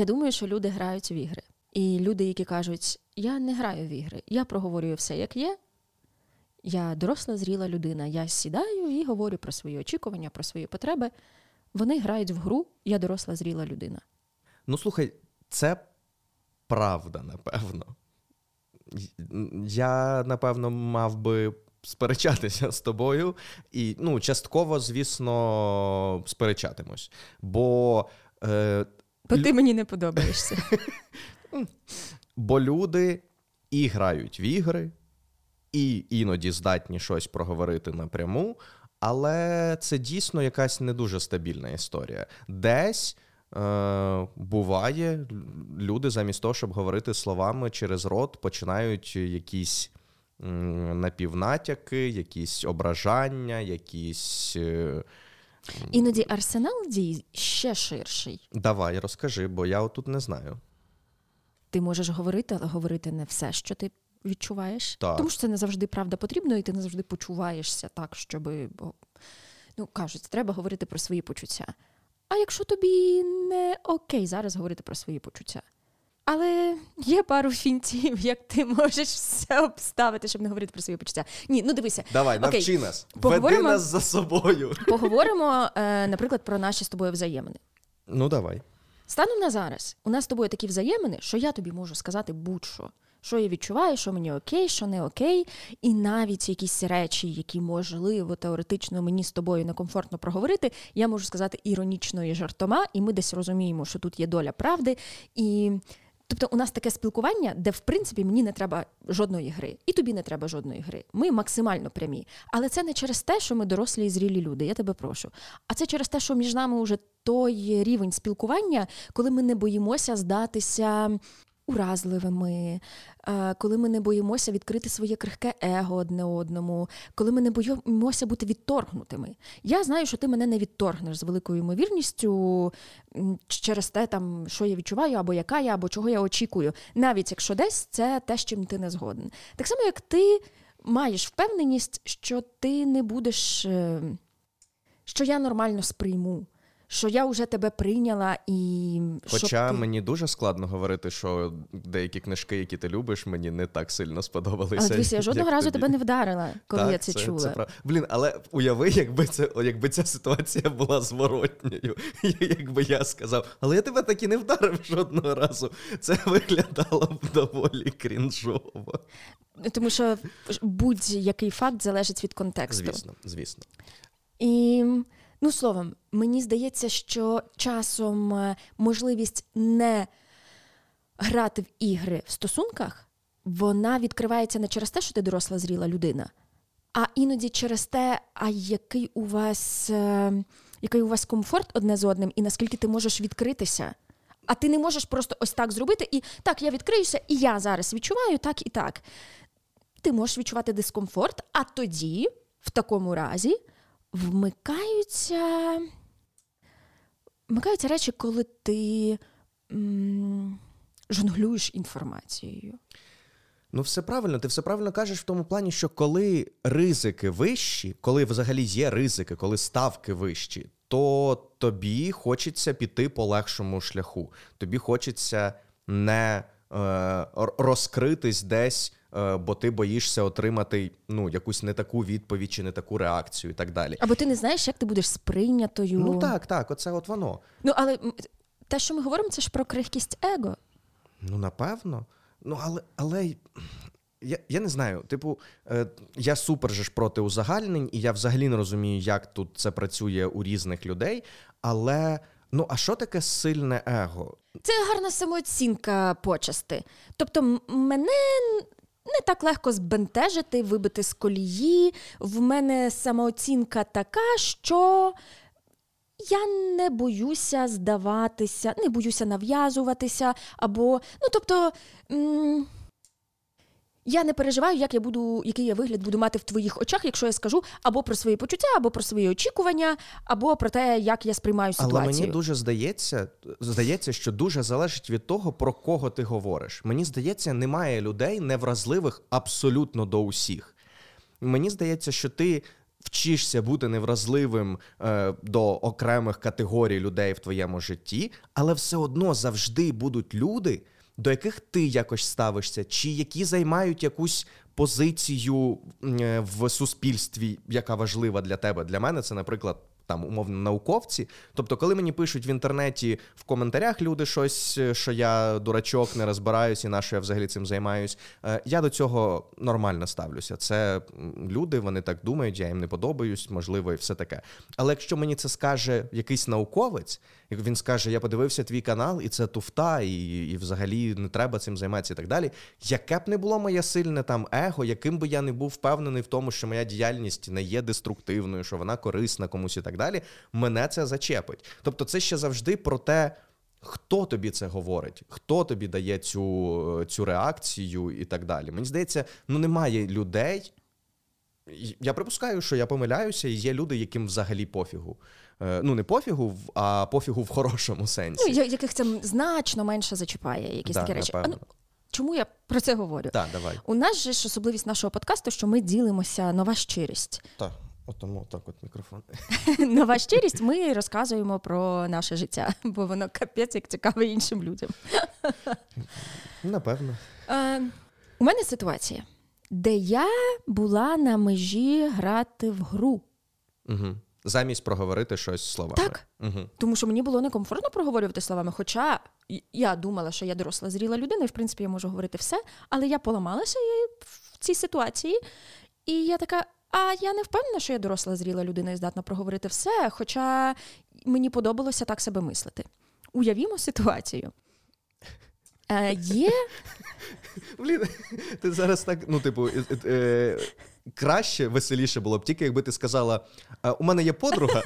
Я думаю, що люди грають в ігри. І люди, які кажуть, я не граю в ігри, я проговорюю все, як є. Я доросла, зріла людина. Я сідаю і говорю про свої очікування, про свої потреби. Вони грають в гру, я доросла, зріла людина. Ну, слухай, це правда, напевно. Я, напевно, мав би сперечатися з тобою, і, ну, частково, звісно, сперечатимось. Бо. Е, Бо ти мені не подобаєшся. Бо люди і грають в ігри, і іноді здатні щось проговорити напряму, але це дійсно якась не дуже стабільна історія. Десь. Е, буває, люди замість того, щоб говорити словами через рот, починають якісь напівнатяки, якісь ображання, якісь. Іноді арсенал дій ще ширший. Давай, розкажи, бо я отут не знаю. Ти можеш говорити, але говорити не все, що ти відчуваєш. Так. Тому що це не завжди правда потрібно, і ти не завжди почуваєшся так, щоб. Бо, ну, кажуть, треба говорити про свої почуття. А якщо тобі не окей зараз говорити про свої почуття. Але є пару фінтів, як ти можеш все обставити, щоб не говорити про свої почуття. Ні, ну дивися. Давай, Окей. навчи нас. Поговоримо- Веди нас за собою. Поговоримо, е, наприклад, про наші з тобою взаємини. Ну, давай. Станом на зараз у нас з тобою такі взаємини, що я тобі можу сказати будь-що. Що я відчуваю, що мені окей, що не окей, і навіть якісь речі, які можливо теоретично мені з тобою некомфортно проговорити, я можу сказати іронічно і жартома, і ми десь розуміємо, що тут є доля правди. І тобто, у нас таке спілкування, де в принципі мені не треба жодної гри, і тобі не треба жодної гри. Ми максимально прямі. Але це не через те, що ми дорослі і зрілі люди. Я тебе прошу. А це через те, що між нами уже той рівень спілкування, коли ми не боїмося здатися уразливими, е, коли ми не боїмося відкрити своє крихке его одне одному, коли ми не боїмося бути відторгнутими. Я знаю, що ти мене не відторгнеш з великою ймовірністю через те, там, що я відчуваю, або яка я, або чого я очікую. Навіть якщо десь це те, з чим ти не згоден. Так само, як ти маєш впевненість, що ти не будеш, е, що я нормально сприйму. Що я вже тебе прийняла і Хоча ти... мені дуже складно говорити, що деякі книжки, які ти любиш, мені не так сильно сподобалися. Але дивися, я жодного разу тобі. тебе не вдарила, коли так, я це, чула. прав- Блін, але уяви, якби це якби ця ситуація була зворотньою, якби я сказав, але я тебе так і не вдарив жодного разу. Це виглядало б доволі крінжово. Тому що будь-який факт залежить від контексту. Звісно, звісно. І ну словом, мені здається, що часом е, можливість не грати в ігри в стосунках, вона відкривається не через те, що ти доросла зріла людина, а іноді через те, а який у вас, е, який у вас комфорт одне з одним, і наскільки ти можеш відкритися. А ти не можеш просто ось так зробити, і так, я відкриюся, і я зараз відчуваю так і так. Ти можеш відчувати дискомфорт, а тоді, в такому разі, вмикаються, вмикаються речі, коли ти м, жонглюєш інформацією. Ну, все правильно, ти все правильно кажеш в тому плані, що коли ризики вищі, коли взагалі є ризики, коли ставки вищі, то тобі хочеться піти по легшому шляху. Тобі хочеться не е, розкритись десь, бо ти боїшся отримати ну, якусь не таку відповідь чи не таку реакцію і так далі. Або ти не знаєш, як ти будеш сприйнятою. Ну так, так, оце от воно. Ну, але те, що ми говоримо, це ж про крихкість его. Ну, напевно. Ну, але, але я, я не знаю. Типу, е, я супер же ж проти узагальнень, і я взагалі не розумію, як тут це працює у різних людей. Але ну, а що таке сильне его? Це гарна самооцінка почасти. Тобто, мене не так легко збентежити, вибити з колії. В мене самооцінка така, що я не боюся здаватися, не боюся нав'язуватися, або, ну тобто. М- я не переживаю, як я буду, який я вигляд буду мати в твоїх очах, якщо я скажу або про свої почуття, або про свої очікування, або про те, як я сприймаю ситуацію. Але мені дуже здається, здається, що дуже залежить від того, про кого ти говориш. Мені здається, немає людей невразливих абсолютно до усіх. Мені здається, що ти вчишся бути невразливим е, до окремих категорій людей в твоєму житті, але все одно завжди будуть люди, до яких ти якось ставишся, чи які займають якусь позицію е, в суспільстві, яка важлива для тебе. Для мене це, наприклад, там умовно науковці. Тобто, коли мені пишуть в інтернеті в коментарях люди щось, е, що я дурачок, не розбираюсь і на що я взагалі цим займаюсь, е, я до цього нормально ставлюся. Це люди, вони так думають, я їм не подобаюсь, можливо, і все таке. Але якщо мені це скаже якийсь науковець, він скаже, я подивився твій канал, і це туфта, і і взагалі не треба цим займатися і так далі. Яке б не було моє сильне там его, яким би я не був впевнений в тому, що моя діяльність не є деструктивною, що вона корисна комусь і так далі, мене це зачепить. Тобто, це ще завжди про те. Хто тобі це говорить, хто тобі дає цю цю реакцію і так далі. Мені здається, ну немає людей. Я припускаю, що я помиляюся, і є люди, яким взагалі пофігу. Е, ну, не пофігу, а пофігу в хорошому сенсі. Ну, яких це значно менше зачіпає, якісь да, такі речі. А, ну, Чому я про це говорю? Так, давай. У нас же ж особливість нашого подкасту, що ми ділимося нова щирість. Так. Тому так от мікрофон. Нова щирість, ми розказуємо про наше життя, бо воно капець як цікаве іншим людям. Напевно. Е, У мене ситуація, де я була на межі грати в гру. Угу. Замість проговорити щось словами. Так. Угу. Тому що мені було некомфортно проговорювати словами. Хоча я думала, що я доросла зріла людина, і в принципі я можу говорити все, але я поламалася в цій ситуації, і я така. А я не впевнена, що я доросла зріла людина і здатна проговорити все. Хоча мені подобалося так себе мислити. Уявімо ситуацію. Е, Є. Блін, ти зараз так, ну, типу, е, е, краще, веселіше було б тільки, якби ти сказала: у мене є подруга.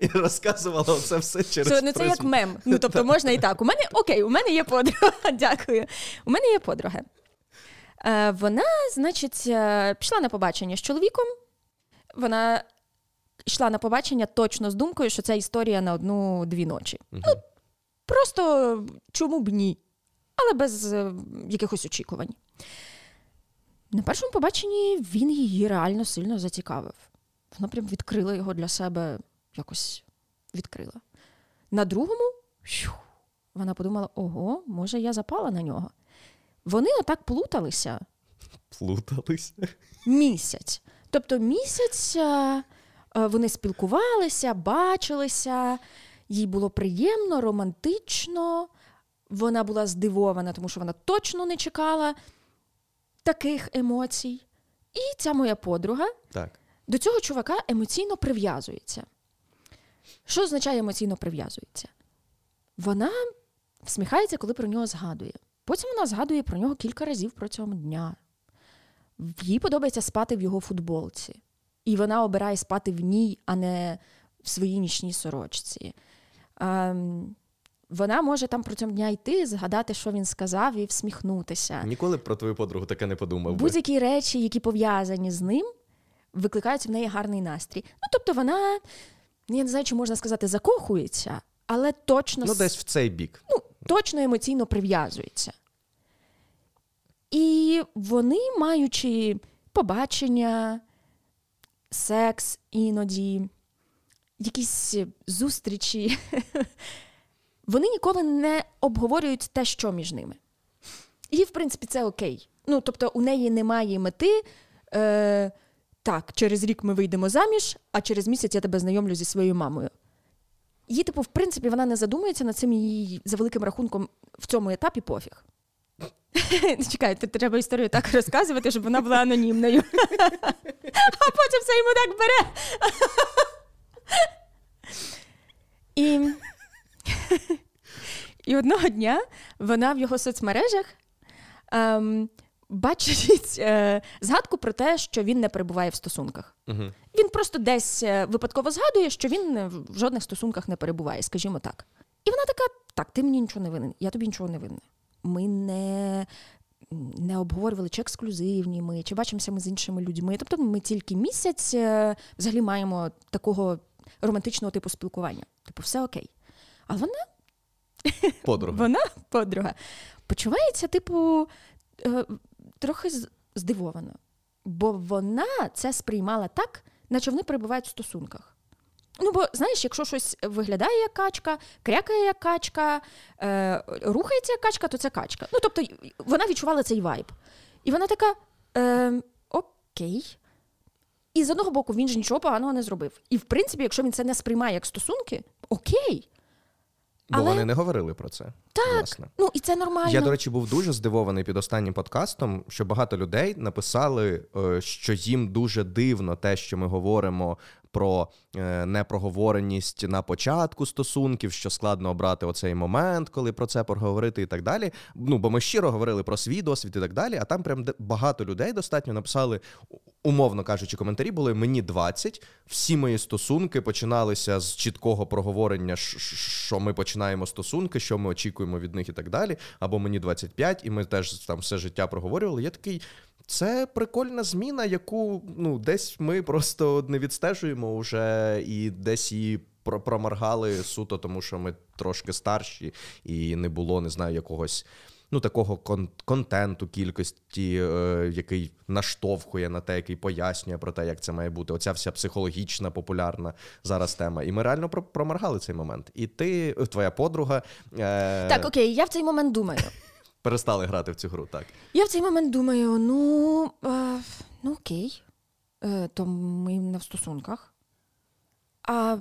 І розказувала це все через. Це, ну, це як мем. Ну, тобто можна і так. У мене окей, у мене є подруга. Дякую. У мене є подруга. Е, Вона, значить, е, пішла на побачення з чоловіком. Вона йшла на побачення точно з думкою, що це історія на одну-дві ночі. Угу. Ну, Просто чому б ні? Але без е, якихось очікувань. На першому побаченні він її реально сильно зацікавив. Вона прям відкрила його для себе, якось відкрила. На другому вона подумала: ого, може, я запала на нього. Вони отак плуталися. Плуталися? Місяць. Тобто місяць е, вони спілкувалися, бачилися, їй було приємно, романтично. Вона була здивована, тому що вона точно не чекала таких емоцій. І ця моя подруга так. до цього чувака емоційно прив'язується. Що означає емоційно прив'язується? Вона всміхається, коли про нього згадує. Потім вона згадує про нього кілька разів протягом дня. Їй подобається спати в його футболці. І вона обирає спати в ній, а не в своїй нічній сорочці. Ем, вона може там протягом дня йти, згадати, що він сказав, і всміхнутися. Ніколи б про твою подругу таке не подумав. Будь-які речі, які пов'язані з ним, викликають в неї гарний настрій. Ну, тобто, вона, я не знаю, чи можна сказати, закохується, але точно Ну, десь в цей бік. Ну, точно емоційно прив'язується. І вони, маючи побачення, секс іноді, якісь зустрічі. вони ніколи не обговорюють те, що між ними. І, в принципі, це окей. Ну, тобто, у неї немає мети. Е, Так, через рік ми вийдемо заміж, а через місяць я тебе знайомлю зі своєю мамою. Їй, типу, в принципі, вона не задумується над цим її за великим рахунком в цьому етапі пофіг. Чекай, треба історію так розказувати, щоб вона була анонімною. А потім все йому так бере. І і одного дня вона в його соцмережах ем, бачить е, згадку про те, що він не перебуває в стосунках. Угу. Він просто десь е, випадково згадує, що він в жодних стосунках не перебуває, скажімо так. І вона така: так, ти мені нічого не винен, я тобі нічого не винна. Ми не не обговорювали, чи ексклюзивні ми, чи бачимося ми з іншими людьми. Тобто ми тільки місяць е, взагалі маємо такого романтичного типу спілкування. Типу, все окей. Але вона подруга. Вона подруга. Почувається, типу, е, трохи здивовано. бо вона це сприймала так, наче вони перебувають в стосунках. Ну, бо знаєш, якщо щось виглядає як качка, крякає як качка, е, рухається як качка, то це качка. Ну, тобто, вона відчувала цей вайб. І вона така: е, окей. І з одного боку, він ж нічого поганого не зробив. І в принципі, якщо він це не сприймає як стосунки, окей. Бо Але- вони не говорили про це. Так, Власне. ну і це нормально. Я, до речі, був дуже здивований під останнім подкастом, що багато людей написали, е, що їм дуже дивно те, що ми говоримо про е, непроговореність на початку стосунків, що складно обрати оцей момент, коли про це поговорити і так далі. Ну, бо ми щиро говорили про свій досвід і так далі, а там прям багато людей достатньо написали, умовно кажучи, коментарі були мені 20, всі мої стосунки починалися з чіткого проговорення, що ми починаємо стосунки, що ми очікуємо від них і так далі. Або мені 25, і ми теж там все життя проговорювали. Я такий. Це прикольна зміна, яку ну десь ми просто не відстежуємо вже і десь її про- проморгали суто, тому що ми трошки старші, і не було, не знаю, якогось ну такого кон- контенту кількості, е, який наштовхує на те, який пояснює про те, як це має бути. Оця вся психологічна, популярна зараз тема. І ми реально про- проморгали цей момент. І ти, твоя подруга, е, Так, окей, я в цей момент думаю. Перестали грати в цю гру. Так. Я в цей момент думаю: ну, е, ну окей, е, то ми не в стосунках. А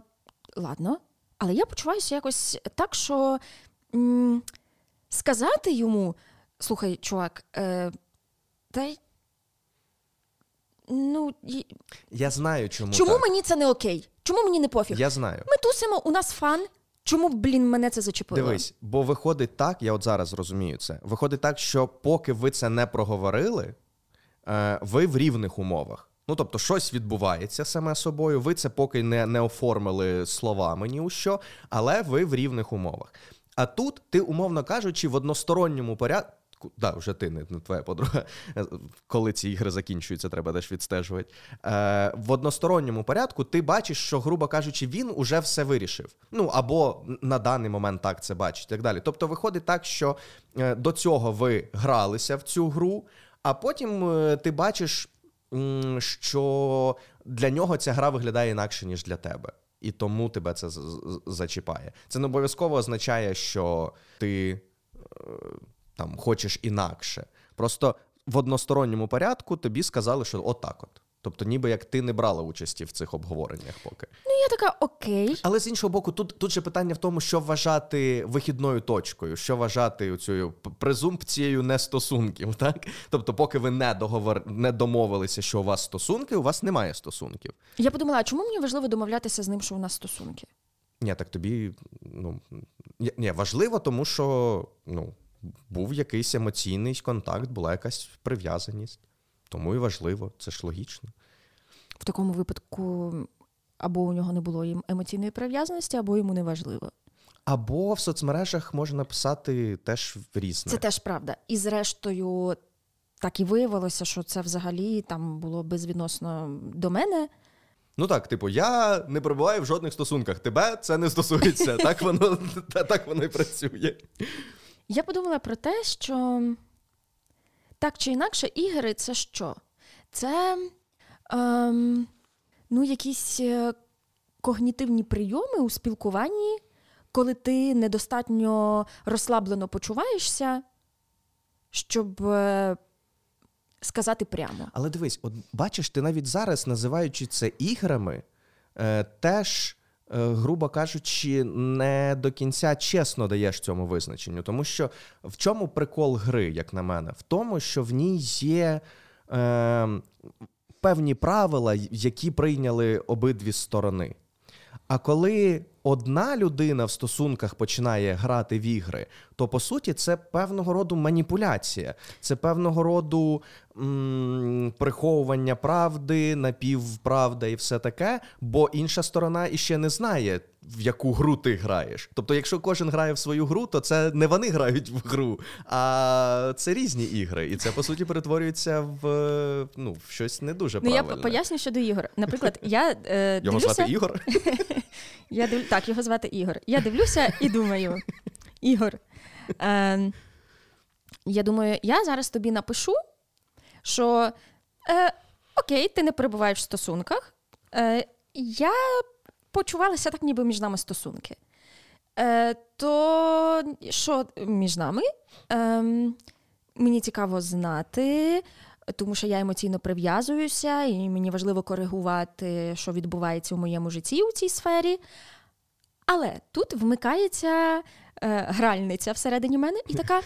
ладно, але я почуваюся якось так, що м, сказати йому: слухай, чувак, е, та й. Ну, і- Я знаю, чому. чому так. мені це не окей? Чому мені не пофіг? Я знаю. Ми тусимо, у нас фан. Чому, блін, мене це зачепило? Дивись, бо виходить так, я от зараз розумію це. Виходить так, що поки ви це не проговорили, е, ви в рівних умовах. Ну, тобто, щось відбувається саме собою. Ви це поки не, не оформили словами ні у що, але ви в рівних умовах. А тут ти, умовно кажучи, в односторонньому порядку. Да, вже ти не, не твоя подруга. Е, Коли ці ігри закінчуються, треба теж відстежувати. Е, в односторонньому порядку ти бачиш, що, грубо кажучи, він уже все вирішив. Ну або на даний момент так це бачить, і так далі. Тобто, виходить так, що е, до цього ви гралися в цю гру, а потім е, ти бачиш, що для нього ця гра виглядає інакше, ніж для тебе. І тому тебе це зачіпає. Це не обов'язково означає, що ти там хочеш інакше. Просто в односторонньому порядку тобі сказали, що отак от. Тобто, ніби як ти не брала участі в цих обговореннях поки. Ну, я така, окей. Але з іншого боку, тут, тут же питання в тому, що вважати вихідною точкою, що вважати цією презумпцією нестосунків, так? Тобто, поки ви не договор не домовилися, що у вас стосунки, у вас немає стосунків. Я подумала, а чому мені важливо домовлятися з ним, що у нас стосунки? Ні, так тобі ну ні, важливо, тому що ну, був якийсь емоційний контакт, була якась прив'язаність. Тому і важливо, це ж логічно. В такому випадку або у нього не було емоційної прив'язаності, або йому не важливо. Або в соцмережах можна написати теж різне. Це теж правда. І зрештою, так і виявилося, що це взагалі там було безвідносно до мене. Ну так, типу, я не перебуваю в жодних стосунках. Тебе це не стосується. Так воно так воно і працює. Я подумала про те, що так чи інакше, ігри це що? Це ем, ну, якісь е, когнітивні прийоми у спілкуванні, коли ти недостатньо розслаблено почуваєшся, щоб е, сказати прямо. Але дивись, от бачиш, ти навіть зараз, називаючи це іграми, е, теж, грубо кажучи, не до кінця чесно даєш цьому визначенню. Тому що в чому прикол гри, як на мене? В тому, що в ній є. Е, Певні правила, які прийняли обидві сторони. А коли одна людина в стосунках починає грати в ігри, то по суті це певного роду маніпуляція, це певного роду м- приховування правди, напівправда і все таке, бо інша сторона іще не знає, в яку гру ти граєш. Тобто, якщо кожен грає в свою гру, то це не вони грають в гру, а це різні ігри. І це по суті перетворюється в, ну, в щось не дуже Ну, я правильне. поясню щодо ігор. Наприклад, я е, Його дивлюся, звати Ігор. Я. Так, його звати Ігор. Я дивлюся і думаю: Ігор, е, я думаю, я зараз тобі напишу, що е, окей, ти не перебуваєш в стосунках. Е, Я почувалася так, ніби між нами стосунки. Е, То що між нами? Е, Мені цікаво знати, тому що я емоційно прив'язуюся, і мені важливо коригувати, що відбувається у моєму житті у цій сфері. Але тут вмикається е, гральниця всередині мене і така.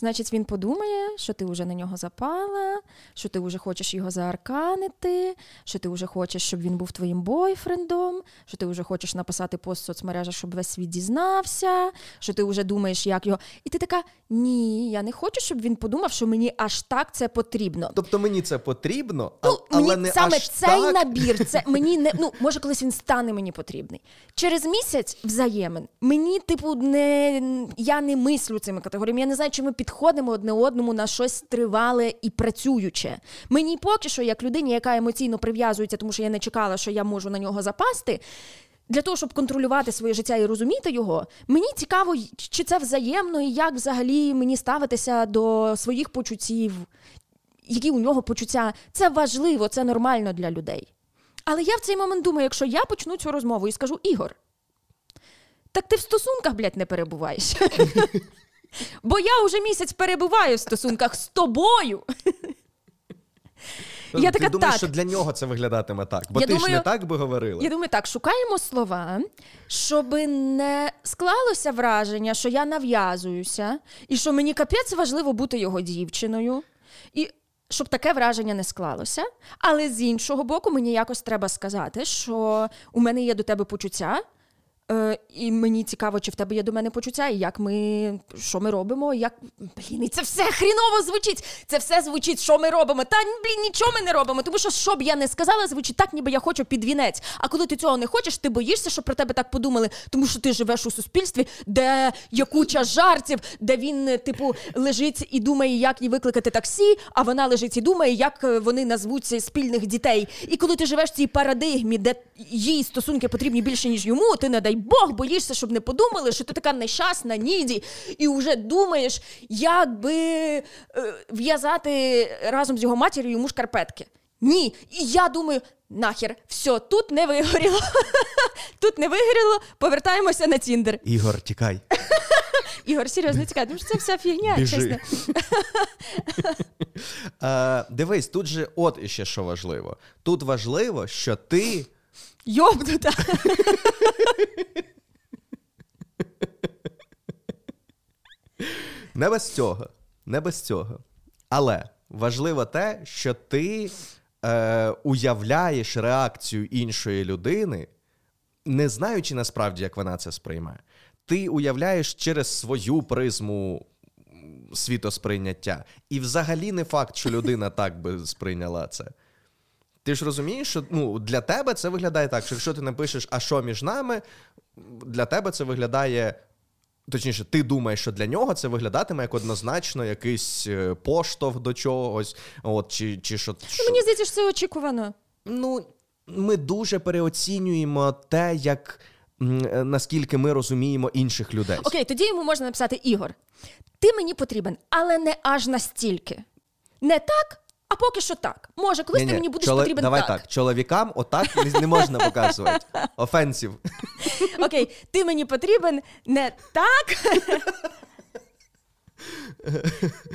Значить, він подумає, що ти вже на нього запала, що ти вже хочеш його заарканити, що ти вже хочеш, щоб він був твоїм бойфрендом, що ти вже хочеш написати пост в соцмережах, щоб весь світ дізнався, що ти вже думаєш, як його. І ти така: ні, я не хочу, щоб він подумав, що мені аж так це потрібно. Тобто мені це потрібно, а, Ну, але мені не саме аж цей так. набір, це мені не ну може колись він стане мені потрібний. Через місяць взаємин. Мені, типу, не я не мислю цими категоріями. Я не знаю, чи ми підходимо одне одному на щось тривале і працююче. Мені поки що, як людині, яка емоційно прив'язується, тому що я не чекала, що я можу на нього запасти. Для того, щоб контролювати своє життя і розуміти його, мені цікаво, чи це взаємно, і як взагалі мені ставитися до своїх почуттів, які у нього почуття. Це важливо, це нормально для людей. Але я в цей момент думаю, якщо я почну цю розмову і скажу Ігор, так ти в стосунках, блядь, не перебуваєш. Бо я вже місяць перебуваю в стосунках з тобою. Я ти така, думаєш, так. що для нього це виглядатиме так? Бо Я ти ж думаю- не так би говорила. Я думаю, так, шукаємо слова, щоб не склалося враження, що я нав'язуюся, і що мені капець важливо бути його дівчиною. І щоб таке враження не склалося. Але з іншого боку, мені якось треба сказати, що у мене є до тебе почуття. Е, і мені цікаво, чи в тебе є до мене почуття, і як ми що ми робимо, як блін, і це все хріново звучить. Це все звучить, що ми робимо. Та блін, нічого ми не робимо. Тому що що б я не сказала, звучить так, ніби я хочу під вінець. А коли ти цього не хочеш, ти боїшся, що про тебе так подумали, тому що ти живеш у суспільстві, де є куча жартів, де він, е, типу, лежить і думає, як їй викликати таксі, а вона лежить і думає, як е, вони назвуться спільних дітей. І коли ти живеш в цій парадигмі, де їй стосунки потрібні більше, ніж йому, ти не дай Бог боїшся, щоб не подумали, що ти така нещасна, ніді, і вже думаєш, як би е, в'язати разом з його матір'ю йому шкарпетки. Ні, і я думаю, нахер, все, тут не вигоріло. Тут не вигоріло, повертаємося на Тіндер. Ігор, тікай. Ігор, серйозно цікаво, тому що це вся фігня, Біжи. чесно. Е, дивись, тут же от іще що важливо. Тут важливо, що ти Йобнута. не без цього. Не без цього. Але важливо те, що ти е, уявляєш реакцію іншої людини, не знаючи насправді, як вона це сприймає. Ти уявляєш через свою призму світосприйняття. І взагалі не факт, що людина так би сприйняла це. Ти ж розумієш, що ну, для тебе це виглядає так, що якщо ти напишеш, а що між нами, для тебе це виглядає. Точніше, ти думаєш, що для нього це виглядатиме як однозначно якийсь е, поштовх до чогось, от, чи, чи що. що- Мені здається, що це очікувано. Ну, ми дуже переоцінюємо те, як е, наскільки ми розуміємо інших людей. Окей, тоді йому можна написати Ігор. Ти мені потрібен, але не аж настільки. Не так, а поки що так. Може, колись ти мені будеш чоло- потрібен Давай так. так. Чоловікам отак не можна показувати. Офенсів. Окей, ти мені потрібен не так.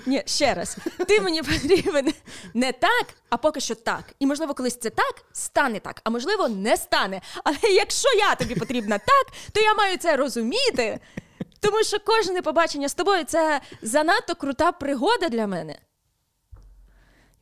Ні, ще раз. Ти мені потрібен не так, а поки що так. І можливо, колись це так стане так, а можливо, не стане. Але якщо я тобі потрібна так, то я маю це розуміти. Тому що кожне побачення з тобою це занадто крута пригода для мене.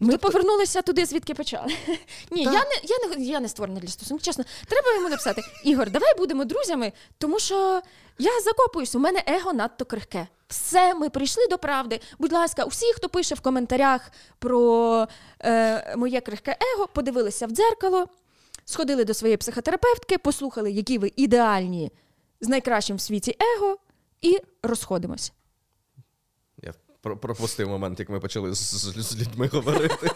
Ми повернулися туди, звідки почали. Ні, я не, я, не, я не створена для стосунків. Чесно, треба йому написати: Ігор, давай будемо друзями, тому що я закопуюсь, у мене его надто крихке. Все, ми прийшли до правди. Будь ласка, усі, хто пише в коментарях про е, моє крихке его, подивилися в дзеркало, сходили до своєї психотерапевтки, послухали, які ви ідеальні з найкращим в світі его, і розходимося. Пропустив момент, як ми почали з, з, з людьми говорити.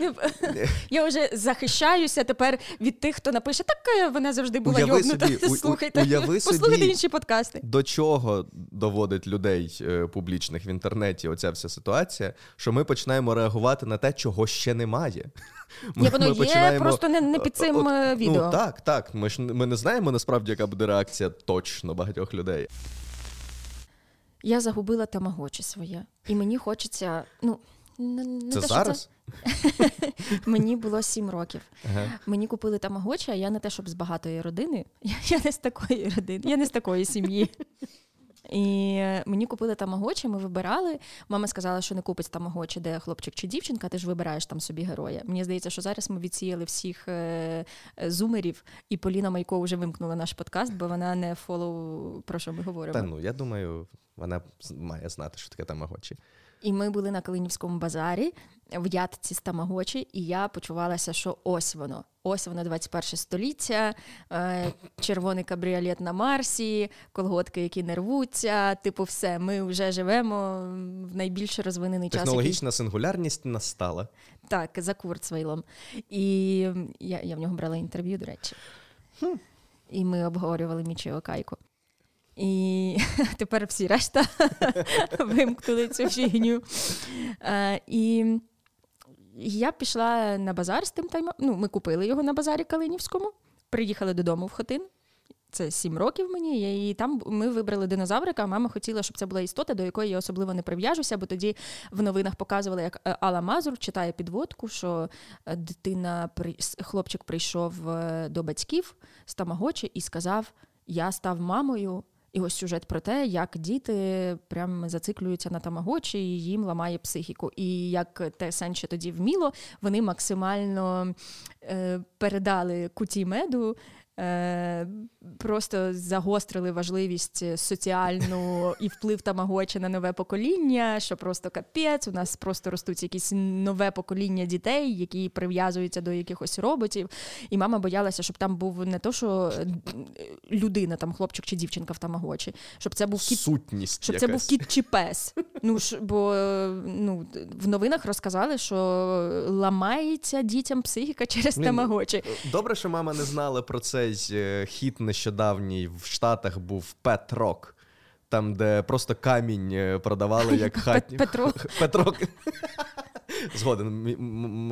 Я вже захищаюся тепер від тих, хто напише, так е, вона завжди була йобнута. Слухайте, послухайте інші подкасти. До чого доводить людей е, публічних в інтернеті оця вся ситуація, що ми починаємо реагувати на те, чого ще немає. Ні, воно є, просто не- не під цим, От, е, відео. Ну, так, так. Ми ж ми не знаємо насправді, яка буде реакція точно багатьох людей. Я загубила тамагочі своє. І мені хочеться. ну, не, не Це те, зараз? зараз? Мені було сім років. Ага. Мені купили тамагочі, а я не те, щоб з багатої родини. Я, я не з такої родини, я не з такої сім'ї. І мені купили тамагочі, ми вибирали. Мама сказала, що не купить тамагочі, де хлопчик чи дівчинка, ти ж вибираєш там собі героя. Мені здається, що зараз ми відсіяли всіх е, е, зумерів, і Поліна Майко вже вимкнула наш подкаст, бо вона не фолоу, про що ми говоримо. Та ну, я думаю, вона має знати, що таке тамагочі. І ми були на Калинівському базарі в ятці з тамагочі, і я почувалася, що ось воно. Ось воно 21 століття, е, червоний кабріолет на Марсі, колготки, які не рвуться. Типу, все, ми вже живемо в найбільш розвинений час. який- Технологічна сингулярність настала. Так, за Курцвейлом. І я, я в нього брала інтерв'ю, до речі. І ми обговорювали Мічіо Кайко. І тепер всі решта вимкнули цю фігню. Е, І я пішла на базар з тим тайм. Ну, ми купили його на базарі Калинівському, приїхали додому в Хотин. Це сім років мені, і там ми вибрали динозаврика. а Мама хотіла, щоб це була істота, до якої я особливо не прив'яжуся, бо тоді в новинах показували, як е, Алла Мазур читає підводку, що е, дитина хлопчик прийшов до батьків з тамагочі і сказав: Я став мамою. І ось сюжет про те, як діти прям зациклюються на тамагочі, і їм ламає психіку. І як те Сенче тоді вміло, вони максимально е, передали куті меду. Е, просто загострили важливість соціальну і вплив тамагочі на нове покоління, що просто капець. У нас просто ростуть якісь нове покоління дітей, які прив'язуються до якихось роботів. І мама боялася, щоб там був не то, що е, людина, там хлопчик чи дівчинка в тамагочі, щоб це був кіт Сутність. щоб якась. це був кіт чи пес. Ну ж бо е, ну в новинах розказали, що ламається дітям психіка через тамагочі. Добре, що мама не знала про цей е, хіт нещодавній в Штатах був Pet Rock. Там, де просто камінь е, продавали як хатню. Петро. Петрок. Згоден,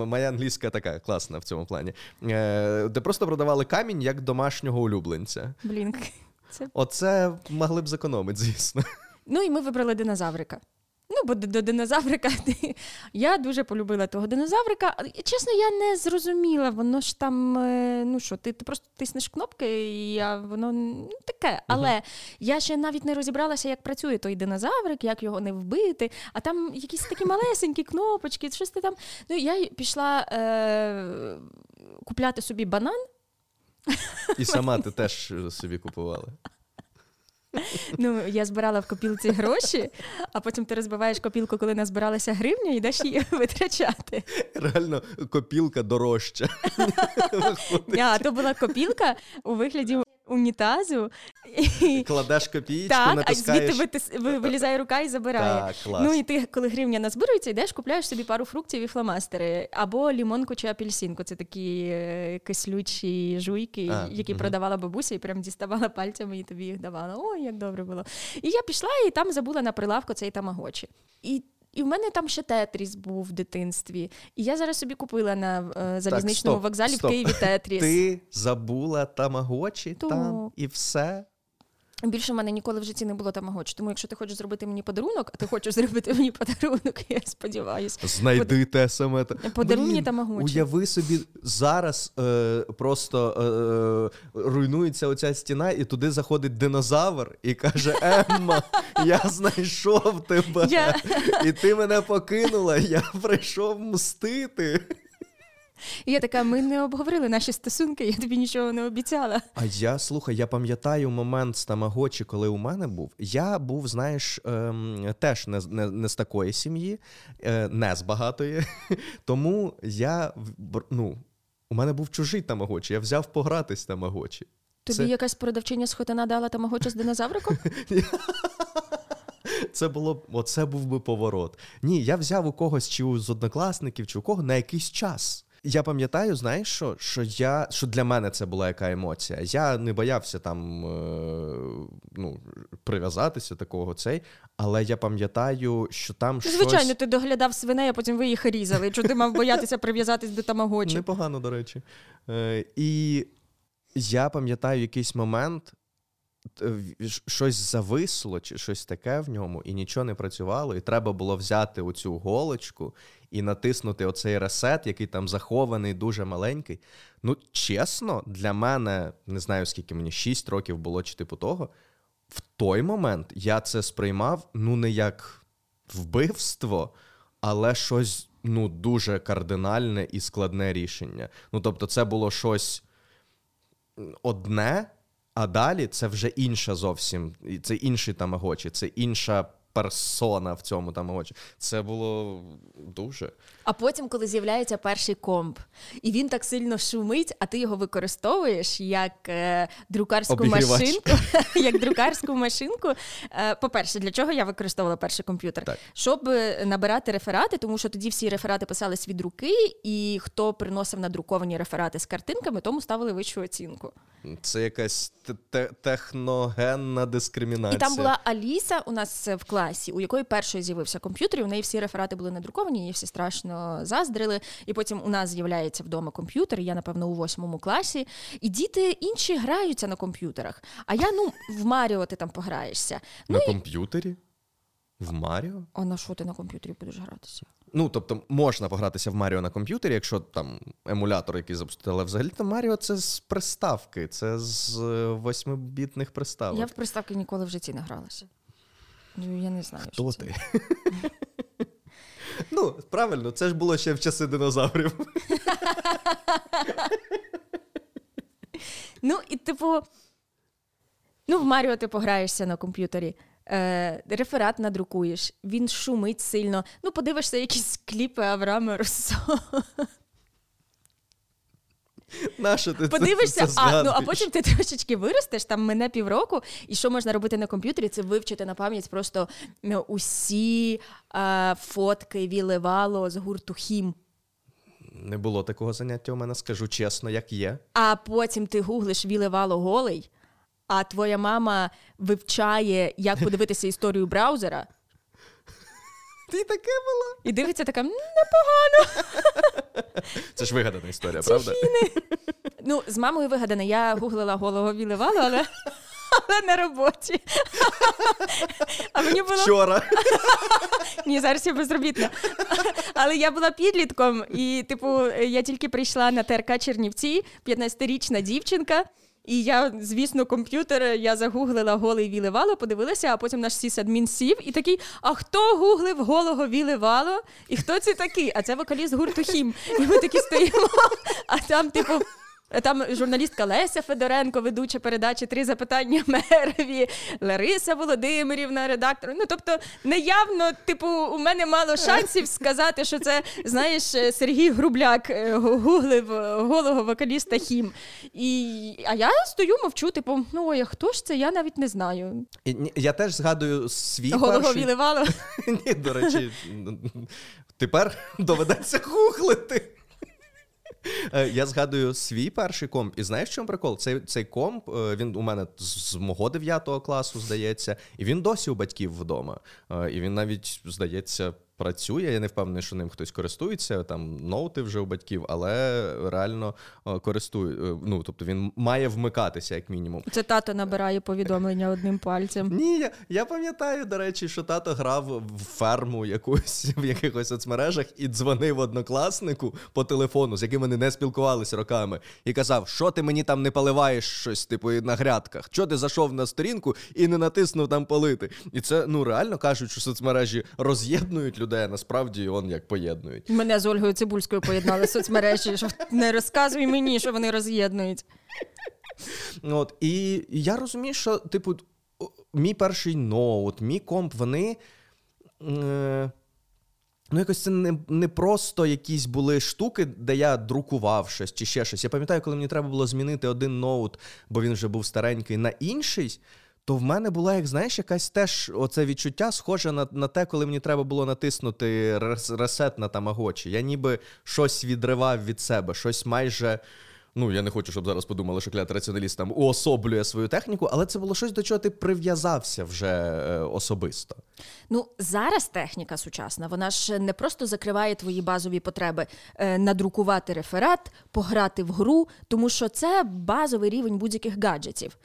моя англійська така класна в цьому плані. Е, Де просто продавали камінь як домашнього улюбленця. Блін. Це... Оце могли б зекономити, звісно. Ну і ми вибрали динозаврика. Ну, бо до динозаврика я дуже полюбила того динозаврика. Чесно, я не зрозуміла. Воно ж там, е, ну що, ти, ти просто тиснеш кнопки, і я, воно ну, таке. Але я ще навіть не розібралася, як працює той динозаврик, як його не вбити. А там якісь такі малесенькі кнопочки, щось ти там. Ну, я пішла е, купляти собі банан. І сама ти теж е, собі купувала. Ну, я збирала в копілці гроші, а потім ти розбиваєш копілку, коли назбиралася гривня, і йдеш її витрачати. Реально, копілка дорожча. А то була копілка у вигляді унітазу. І... Кладеш копієчку, Так, а звідти натискаєш. ви- вилізає рука і забирає. Так, клас. Ну і ти, коли гривня назбирується, йдеш, купляєш собі пару фруктів і фломастери, або лімонку чи апельсинку. Це такі е, кислючі жуйки, А, які мгм. продавала бабуся, і прям діставала пальцями і тобі їх давала. Ой, як добре було. І я пішла і там забула на прилавку цей тамагочі. І і в мене там ще тетріс був в дитинстві. І я зараз собі купила на е, залізничному стоп, вокзалі стоп. в Києві тетріс. Ти забула тамагочі Так. там і все. Більше в мене ніколи в житті не було тамагочі. Тому якщо ти хочеш зробити мені подарунок, а ти хочеш зробити мені подарунок, я сподіваюся. Знайди те саме. Подаруй мені тамагочі. Уяви собі, зараз е, просто е, руйнується оця стіна, і туди заходить динозавр і каже: Емма, я знайшов тебе. Я- І ти мене покинула, я прийшов мстити. І я така, ми не обговорили наші стосунки, я тобі нічого не обіцяла. А я слухай, я пам'ятаю момент з Тамагочі, коли у мене був. Я був, знаєш, ем, теж не, не, не з такої сім'ї, е, не з багатої. Тому я ну, у мене був чужий Тамагочі, я взяв погратись Тамагочі. Тобі Це- якась продавчиня з хотина дала тамагочі з динозавриком? Це було оце був би поворот. Ні, я взяв у когось чи з однокласників, чи у кого на якийсь час. Я пам'ятаю, знаєш, що що я що для мене це була яка емоція. Я не боявся там е, ну, прив'язатися такого цей, але я пам'ятаю, що там щось... звичайно, ти доглядав свиней, а потім ви їх різали. Чи ти мав боятися прив'язатись до тамагочі? Непогано, до речі. Е, І я пам'ятаю якийсь момент. Щось зависло, чи щось таке в ньому, і нічого не працювало, і треба було взяти оцю голочку і натиснути оцей ресет, який там захований, дуже маленький. Ну, чесно, для мене не знаю, скільки мені 6 років було чи типу того. В той момент я це сприймав ну не як вбивство, але щось ну, дуже кардинальне і складне рішення. Ну, тобто, це було щось одне. А далі це вже інша зовсім, це інший тамагочі, це інша персона в цьому там очі. Це було дуже. А потім, коли з'являється перший комп, і він так сильно шумить, а ти його використовуєш як е, друкарську Обігрівач. машинку. Як друкарську машинку. Е, по-перше, для чого я використовувала перший комп'ютер? Так. Щоб е, набирати реферати, тому що тоді всі реферати писались від руки, і хто приносив надруковані реферати з картинками, тому ставили вищу оцінку. Це якась техногенна дискримінація. І там була Аліса у нас в класі, у якої першої з'явився комп'ютер, і у неї всі реферати були надруковані, її всі страшно заздрили. І потім у нас з'являється вдома комп'ютер. Я, напевно, у восьмому класі. І діти інші граються на комп'ютерах. А я ну в Маріо ти там пограєшся. На ну, комп'ютері? В Маріо? А на що ти на комп'ютері будеш гратися? Ну, тобто, можна погратися в Маріо на комп'ютері, якщо там емулятор який запустити, але взагалі то Маріо це з приставки, це з е, восьмибітних приставок. Я в приставки ніколи в житті не гралася. Ну, я не знаю. Хто що ти? Ну, правильно, це ж було ще в часи динозаврів. Ну, і типу, ну, в Маріо ти пограєшся на комп'ютері е, реферат надрукуєш, він шумить сильно. Ну, подивишся якісь кліпи Авраама Руссо. Нащо ти Подивишся, це, це а ну а потім ти трошечки виростеш, там мене півроку, і що можна робити на комп'ютері? Це вивчити на пам'ять просто ну, усі а, фотки Вілевало з гурту Хім. Не було такого заняття у мене, скажу чесно, як є. А потім ти гуглиш Вілевало голий, а твоя мама вивчає, як подивитися історію браузера. Ти таке було? І дивиться така непогано. Це ж вигадана історія, Це правда? Фіни. Ну, з мамою вигадана. Я гуглила голову вілевалу, але але на роботі. А мені було... Вчора. Ні, зараз я безробітна. Але я була підлітком, і, типу, я тільки прийшла на ТРК Чернівці, 15-річна дівчинка. І я, звісно, комп'ютер я загуглила голий вілевало, подивилася, а потім наш сісадмін сів і такий: а хто гуглив голого вілевало? І хто це такий? А це вокаліст гурту Хім. І ми такі стоїмо, а там, типу. Там журналістка Леся Федоренко, ведуча передачі Три запитання мерові, Лариса Володимирівна, редактор. Ну тобто, неявно, типу, у мене мало шансів сказати, що це знаєш Сергій Грубляк е, гуглив голого вокаліста Хім. І, А я стою, мовчу, типу, ну ой, а хто ж це? Я навіть не знаю. Я теж згадую свій голого перший... вілевало. Ні, до речі, тепер доведеться гуглити. Е, я згадую свій перший комп, і знаєш, в чому прикол? Цей цей комп е, він у мене з мого 9 класу, здається, і він досі у батьків вдома. Е, і він навіть, здається, працює. Я не впевнений, що ним хтось користується. Там ноути вже у батьків, але реально е, користує. Е, ну тобто він має вмикатися, як мінімум. Це тато набирає повідомлення одним пальцем. Ні, я я пам'ятаю, до речі, що тато грав в ферму якусь в якихось соцмережах і дзвонив однокласнику по телефону, з яким вони не спілкувалися роками, і казав, що ти мені там не поливаєш щось, типу, на грядках. Що ти зайшов на сторінку і не натиснув там полити? І це ну реально кажуть, що соцмережі роз'єднують людей людей, а насправді он як поєднують. Мене з Ольгою Цибульською поєднали соцмережі. що Не розказуй мені, що вони роз'єднують. От, І я розумію, що, типу, мій перший ноут, мій комп, вони. Е- Ну, якось це не не просто якісь були штуки, де я друкував щось чи ще щось. Я пам'ятаю, коли мені треба було змінити один ноут, бо він вже був старенький, на інший, то в мене була, як знаєш, якась теж оце відчуття схоже на на те, коли мені треба було натиснути ресет на тамагочі. Я ніби щось відривав від себе, щось майже. Ну, я не хочу, щоб зараз подумали, що клят раціоналіст там уособлює свою техніку, але це було щось, до чого ти прив'язався вже е, особисто. Ну, зараз техніка сучасна, вона ж не просто закриває твої базові потреби е, надрукувати реферат, пограти в гру, тому що це базовий рівень будь-яких гаджетів.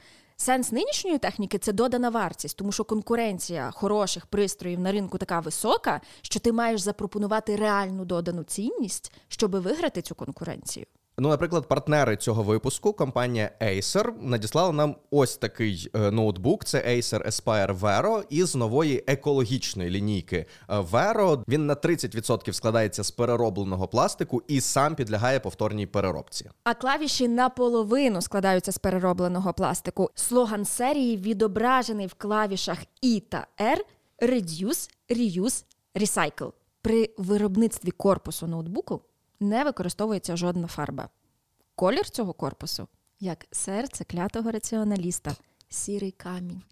Сенс нинішньої техніки це додана вартість, тому що конкуренція хороших пристроїв на ринку така висока, що ти маєш запропонувати реальну додану цінність, щоб виграти цю конкуренцію. Ну, наприклад, партнери цього випуску, компанія Acer, надіслала нам ось такий е, ноутбук. Це Acer Aspire Vero із нової екологічної лінійки е, Vero. Він на 30% складається з переробленого пластику і сам підлягає повторній переробці. А клавіші наполовину складаються з переробленого пластику. Слоган серії відображений в клавішах І та R Reduce, Reuse, Recycle. При виробництві корпусу ноутбуку не використовується жодна фарба. Колір цього корпусу як серце клятого раціоналіста, сірий камінь.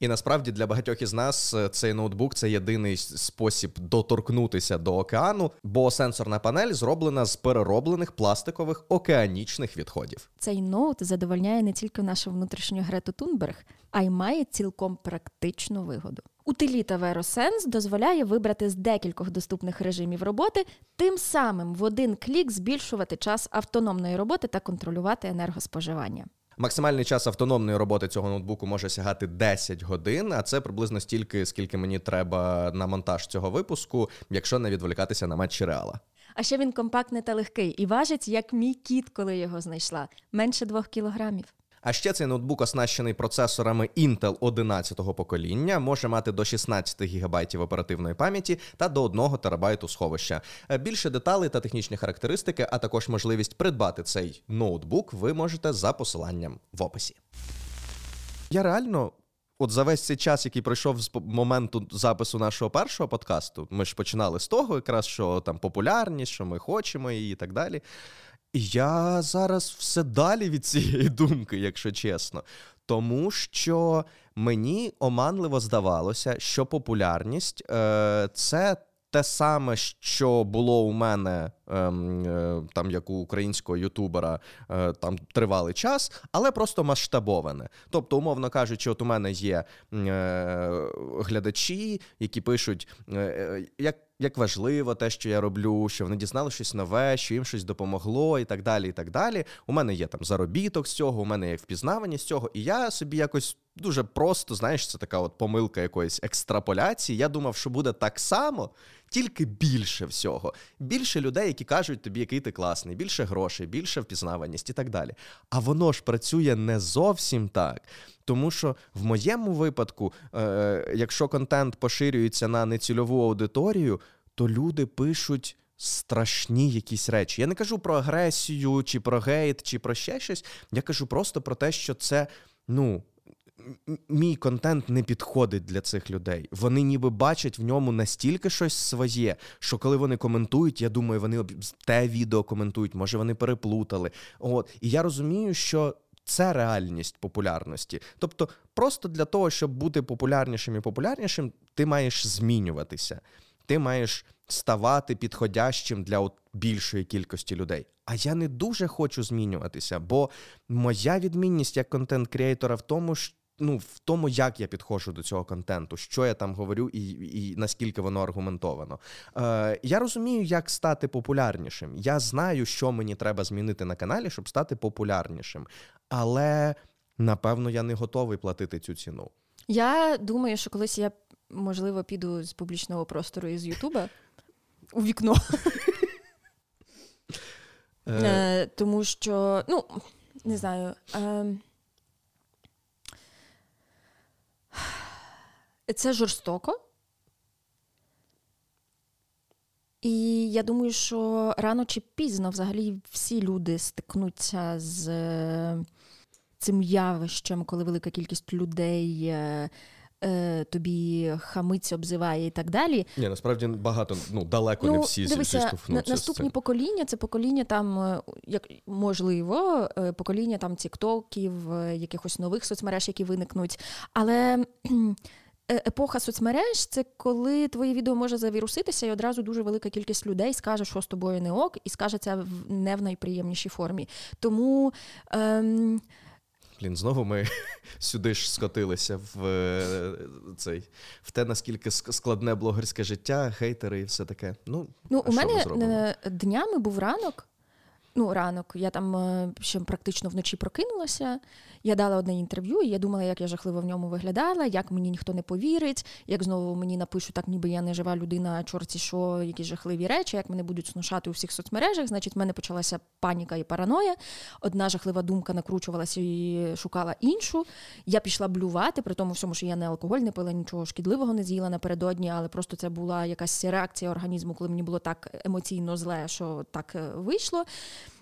І насправді для багатьох із нас е, цей ноутбук це єдиний спосіб доторкнутися до океану, бо сенсорна панель зроблена з перероблених пластикових океанічних відходів. Цей ноут задовольняє не тільки нашу внутрішню Грету Тунберг, а й має цілком практичну вигоду. Утиліта VeroSense дозволяє вибрати з декількох доступних режимів роботи, тим самим в один клік збільшувати час автономної роботи та контролювати енергоспоживання. Максимальний час автономної роботи цього ноутбуку може сягати 10 годин, а це приблизно стільки, скільки мені треба на монтаж цього випуску, якщо не відволікатися на матчі реала. А ще він компактний та легкий і важить, як мій кіт, коли його знайшла, менше двох кілограмів. А ще цей ноутбук оснащений процесорами Intel 11-го покоління, може мати до 16 ГБ оперативної пам'яті та до 1 ТБ сховища. Е, більше деталей та технічні характеристики, а також можливість придбати цей ноутбук, ви можете за посиланням в описі. Я реально. От за весь цей час, який пройшов з моменту запису нашого першого подкасту, ми ж починали з того, якраз що там популярність, що ми хочемо і так далі. Я зараз все далі від цієї думки, якщо чесно. Тому що мені оманливо здавалося, що популярність е, це те саме, що було у мене там, як у українського ютубера, е, там тривалий час, але просто масштабоване. Тобто, умовно кажучи, от у мене є е, глядачі, які пишуть, як як важливо те, що я роблю, що вони дізнали щось нове, що їм щось допомогло, і так далі. і так далі. У мене є там заробіток з цього, у мене є впізнаваність з цього, і я собі якось дуже просто, знаєш, це така от помилка якоїсь екстраполяції. Я думав, що буде так само, тільки більше всього. Більше людей, які кажуть тобі, який ти класний, більше грошей, більше впізнаваність і так далі. А воно ж працює не зовсім так. Тому що в моєму випадку, е, якщо контент поширюється на нецільову аудиторію, то люди пишуть. Страшні якісь речі. Я не кажу про агресію, чи про гейт, чи про ще щось. Я кажу просто про те, що це ну мій контент не підходить для цих людей. Вони ніби бачать в ньому настільки щось своє, що коли вони коментують, я думаю, вони те відео коментують, може вони переплутали. От і я розумію, що. Це реальність популярності. Тобто, просто для того, щоб бути популярнішим і популярнішим, ти маєш змінюватися, ти маєш ставати підходящим для от більшої кількості людей. А я не дуже хочу змінюватися, бо моя відмінність як контент-креатора в тому, що ну, в тому, як я підходжу до цього контенту, що я там говорю, і і наскільки воно аргументовано. Е, Я розумію, як стати популярнішим. Я знаю, що мені треба змінити на каналі, щоб стати популярнішим. Але напевно я не готовий платити цю ціну. Я думаю, що колись я можливо піду з публічного простору із Ютуба у вікно. Е. Е, тому що, ну, не знаю. Це жорстоко. І я думаю, що рано чи пізно взагалі всі люди стикнуться з цим явищем, коли велика кількість людей е, е, тобі хамиць обзиває і так далі. Ні, насправді багато ну далеко ну, не всі дивися, зіштовхнуться. Наступні з покоління це покоління там, е, як можливо, е, покоління там тіктоків, е, якихось нових соцмереж, які виникнуть. Але. Епоха соцмереж це коли твоє відео може завіруситися, і одразу дуже велика кількість людей скаже, що з тобою не ок, і скаже це в не в найприємнішій формі. Тому ем, Блін, знову ми сюди ж скотилися в е, цей в те, наскільки складне блогерське життя, хейтери і все таке. Ну, ну у мене днями був ранок. Ну, ранок, я там е, ще практично вночі прокинулася. Я дала одне інтерв'ю, і я думала, як я жахливо в ньому виглядала, як мені ніхто не повірить, як знову мені напишуть, так ніби я не жива людина, а чорті, що якісь жахливі речі, як мене будуть снушати у всіх соцмережах. Значить, в мене почалася паніка і параноя. Одна жахлива думка накручувалася і шукала іншу. Я пішла блювати, при тому всьому, що я не алкоголь, не пила нічого шкідливого, не з'їла напередодні, але просто це була якась реакція організму, коли мені було так емоційно зле, що так е, вийшло.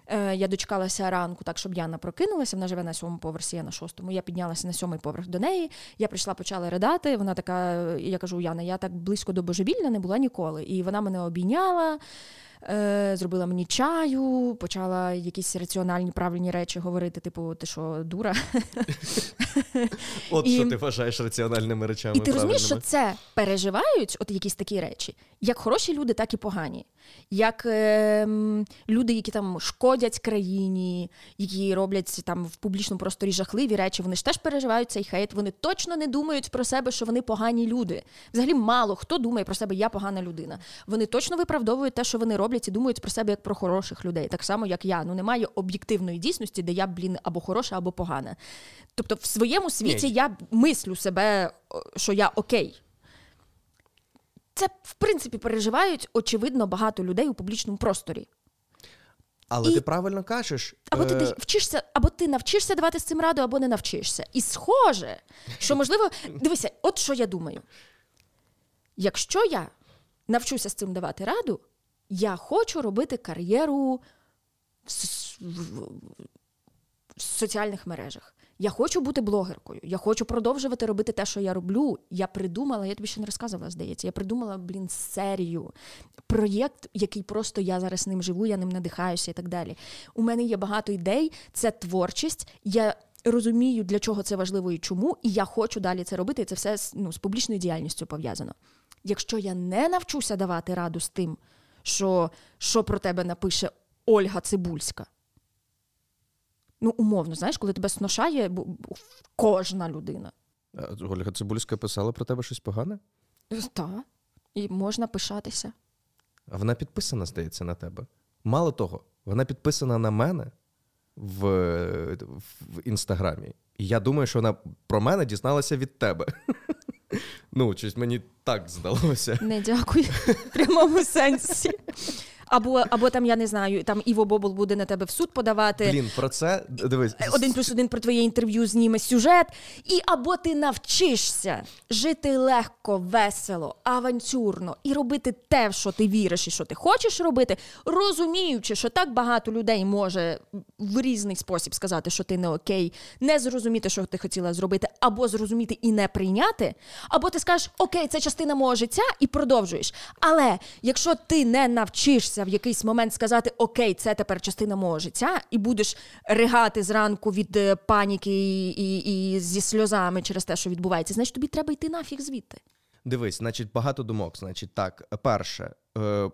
Е, я дочекалася ранку, так щоб Яна прокинулася. Вона живе на сьомому поверсі, я на шостому. Я піднялася на сьомий поверх до неї. Я прийшла, почала ридати. Вона така, я кажу, Яна, я так близько до божевільна не була ніколи. І вона мене обійняла. Е, зробила мені чаю, почала якісь раціональні правильні речі говорити, типу, ти що, дура? От що ти вважаєш раціональними речами. І ти розумієш, що це переживають, от якісь такі речі, як хороші люди, так і погані. Як е, люди, які там шкодять країні, які роблять там в публічному просторі жахливі речі, вони ж теж переживають цей хейт. Вони точно не думають про себе, що вони погані люди. Взагалі, мало хто думає про себе, я погана людина. Вони точно виправдовують те, що вони роблять, і думають про себе як про хороших людей, так само, як я. Ну немає об'єктивної дійсності, де я, блін, або хороша, або погана. Тобто, в своєму світі Ні. я мислю себе, що я окей. Це, в принципі, переживають, очевидно, багато людей у публічному просторі. Але і... ти правильно кажеш. Або ти е... вчишся, або ти навчишся давати з цим раду, або не навчишся. І схоже, що можливо, дивися, от що я думаю. Якщо я навчуся з цим давати раду, я хочу робити кар'єру в, в, соціальних мережах. Я хочу бути блогеркою, я хочу продовжувати робити те, що я роблю. Я придумала, я тобі ще не розказувала, здається. Я придумала, блін, серію, проєкт, який просто я зараз ним живу, я ним надихаюся і так далі. У мене є багато ідей, це творчість. Я розумію, для чого це важливо і чому, і я хочу далі це робити. І це все ну, з публічною діяльністю пов'язано. Якщо я не навчуся давати раду з тим, що, що про тебе напише Ольга Цибульська. Ну, умовно, знаєш, коли тебе сношає кожна людина. Ольга Цибульська писала про тебе щось погане? Так. І можна пишатися. А вона підписана, здається, на тебе. Мало того, вона підписана на мене в в інстаграмі. І я думаю, що вона про мене дізналася від тебе. Ну, щось мені так здалося. Не дякую в прямому сенсі. Або або там, я не знаю, там Іво Бобол буде на тебе в суд подавати. Блін, про це дивись. Один плюс один про твоє інтерв'ю зніме сюжет. І або ти навчишся жити легко, весело, авантюрно і робити те, в що ти віриш і що ти хочеш робити, розуміючи, що так багато людей може в різний спосіб сказати, що ти не окей, не зрозуміти, що ти хотіла зробити, або зрозуміти і не прийняти, або ти скажеш, окей, це частина мого життя, і продовжуєш. Але якщо ти не навчишся, навчишся в якийсь момент сказати Окей, це тепер частина мого життя, і будеш ригати зранку від е, паніки і, і, і зі сльозами через те, що відбувається, значить тобі треба йти нафіг звідти. Дивись, значить, багато думок. Значить, так, перше. Е,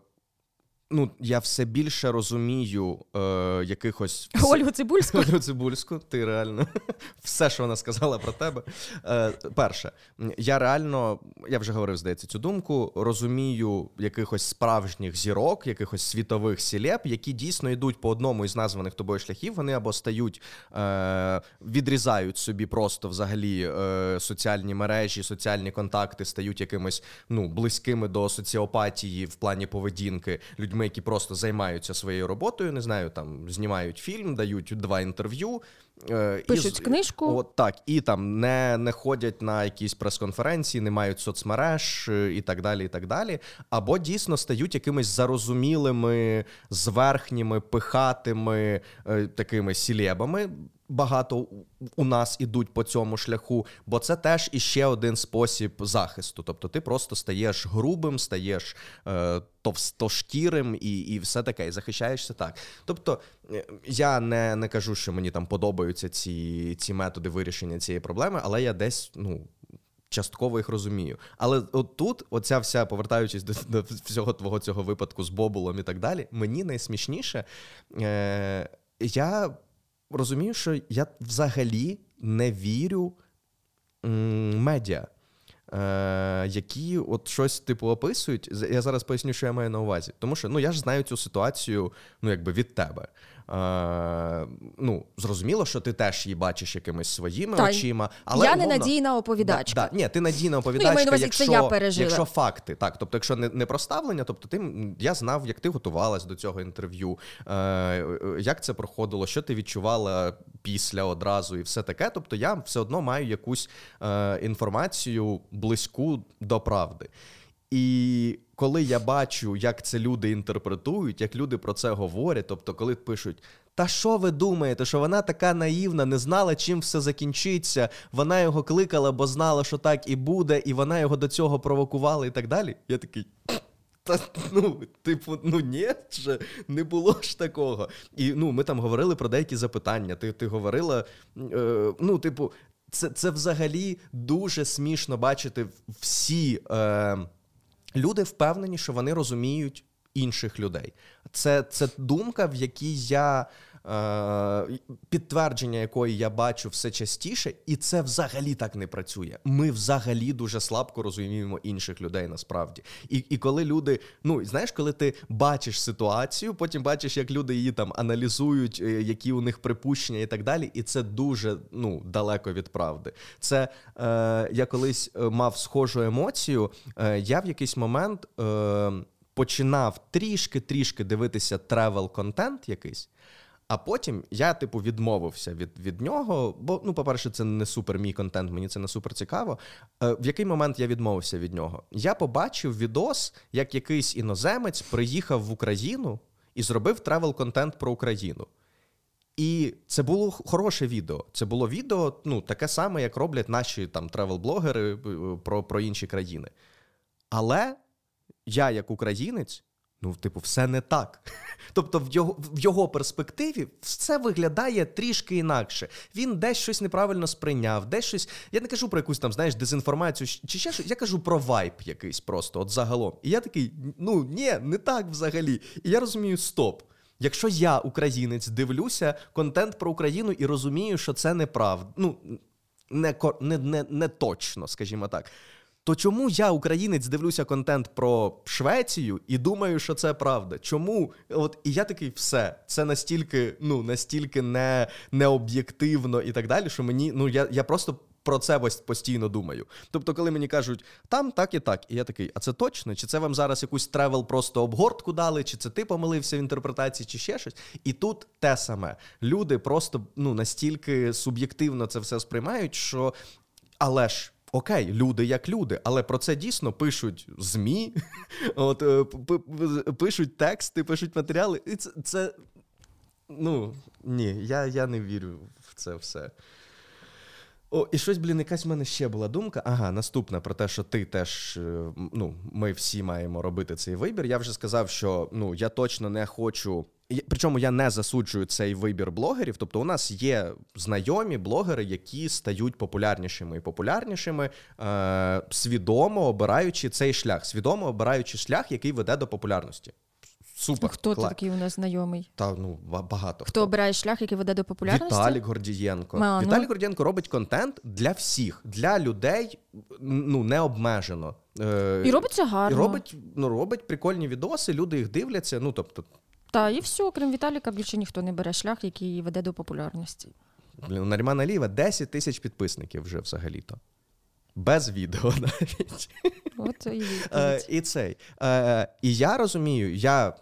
ну, я все більше розумію е, якихось Ольгу Цибульську. Ольгу Цибульську, ти реально все, що вона сказала про тебе. Е, Перше, я реально, я вже говорив, здається, цю думку. Розумію якихось справжніх зірок, якихось світових сілеп, які дійсно йдуть по одному із названих тобою шляхів. Вони або стають, е, відрізають собі просто взагалі е, соціальні мережі, соціальні контакти, стають якимись ну близькими до соціопатії в плані поведінки людьми які просто займаються своєю роботою, не знаю, там знімають фільм, дають два інтерв'ю. Е, Пишуть і, книжку. От так, і там не не ходять на якісь прес-конференції, не мають соцмереж е, і так далі. і так далі. Або дійсно стають якимись зарозумілими, зверхніми, пихатими е, такими сілєбами. Багато у нас ідуть по цьому шляху, бо це теж іще один спосіб захисту. Тобто ти просто стаєш грубим, стаєш е, товстошкірим і і все таке, і захищаєшся так. Тобто е, я не не кажу, що мені там подобаються ці ці методи вирішення цієї проблеми, але я десь ну. Частково їх розумію. Але от тут, оця вся, повертаючись до до всього твого цього випадку з Бобулом і так далі, мені найсмішніше, е, я розумію, що я взагалі не вірю медіа, е, які от щось типу описують. Я зараз поясню, що я маю на увазі. Тому що ну, я ж знаю цю ситуацію ну, якби від тебе. Е, ну, Зрозуміло, що ти теж її бачиш якимись своїми Та, очима. Але Я умовно, не надійна оповідачка. Да, да, ні, ти надійна оповідачка, ну, я якщо, це я пережила. якщо факти. Так, тобто, якщо не не проставлення, тобто ти я знав, як ти готувалась до цього інтерв'ю, е, як це проходило, що ти відчувала після одразу і все таке. Тобто я все одно маю якусь е, інформацію близьку до правди. І коли я бачу, як це люди інтерпретують, як люди про це говорять, тобто, коли пишуть. Та що ви думаєте, що вона така наївна, не знала, чим все закінчиться. Вона його кликала, бо знала, що так і буде, і вона його до цього провокувала, і так далі. Я такий. Та ну, типу, ну ні, ще не було ж такого. І ну, ми там говорили про деякі запитання. Ти ти говорила, е, ну, типу, це це взагалі дуже смішно бачити всі. Е, люди впевнені, що вони розуміють інших людей. Це, Це думка, в якій я. Е, підтвердження якої я бачу все частіше, і це взагалі так не працює. Ми взагалі дуже слабко розуміємо інших людей насправді. І і коли люди, ну знаєш, коли ти бачиш ситуацію, потім бачиш, як люди її там аналізують, е, які у них припущення і так далі. І це дуже ну, далеко від правди. Це е, я колись е, мав схожу емоцію. Е, Я в якийсь момент. Е, Починав трішки-трішки дивитися тревел контент якийсь, а потім я, типу, відмовився від від нього. Бо, ну, по-перше, це не супер мій контент, мені це не супер цікаво. Е, В який момент я відмовився від нього? Я побачив відос, як якийсь іноземець приїхав в Україну і зробив тревел-контент про Україну. І це було хороше відео. Це було відео, ну, таке саме, як роблять наші там тревел-блогери е, про, про інші країни. Але я, як українець, Ну, типу, все не так. Тобто, в його в його перспективі все виглядає трішки інакше. Він десь щось неправильно сприйняв, десь щось. Я не кажу про якусь там, знаєш, дезінформацію чи ще щось. Я кажу про вайб якийсь просто, от загалом. І я такий, ну ні, не так взагалі. І я розумію, стоп. Якщо я, українець, дивлюся контент про Україну і розумію, що це неправда, ну не, не, не, не точно, скажімо так. То чому я, українець, дивлюся контент про Швецію і думаю, що це правда? Чому? От і я такий, все, це настільки, ну настільки не, необ'єктивно і так далі, що мені ну я, я просто. Про це постійно думаю. Тобто, коли мені кажуть, там так і так, і я такий, а це точно? Чи це вам зараз якусь тревел просто обгортку дали, чи це ти помилився в інтерпретації, чи ще щось? І тут те саме. Люди просто ну настільки суб'єктивно це все сприймають, що але ж окей, люди як люди, але про це дійсно пишуть ЗМІ, от е, пишуть тексти, пишуть матеріали. І це, це ну ні, я, я не вірю в це все. О, І щось, блін, якась в мене ще була думка. Ага, наступна про те, що ти теж, е, ну, ми всі маємо робити цей вибір. Я вже сказав, що ну, я точно не хочу Причому я не засуджую цей вибір блогерів. Тобто, у нас є знайомі блогери, які стають популярнішими і популярнішими, е, свідомо обираючи цей шлях, свідомо обираючи шлях, який веде до популярності. Супер. Хто Кла... такий у нас знайомий? Та ну багато. Хто, хто обирає шлях, який веде до популярності? Віталік Гордієнко. А, Віталік ну... Гордієнко робить контент для всіх, для людей ну не обмежено. Е, І робить це гарно. І робить ну, робить прикольні відоси, люди їх дивляться. Ну тобто, та і все, крім Віталіка, більше ніхто не бере шлях, який веде до популярності. Блін, у Нарімана Ліва 10 тисяч підписників вже взагалі-то. Без відео навіть. От І е, І цей. Е, І я розумію, я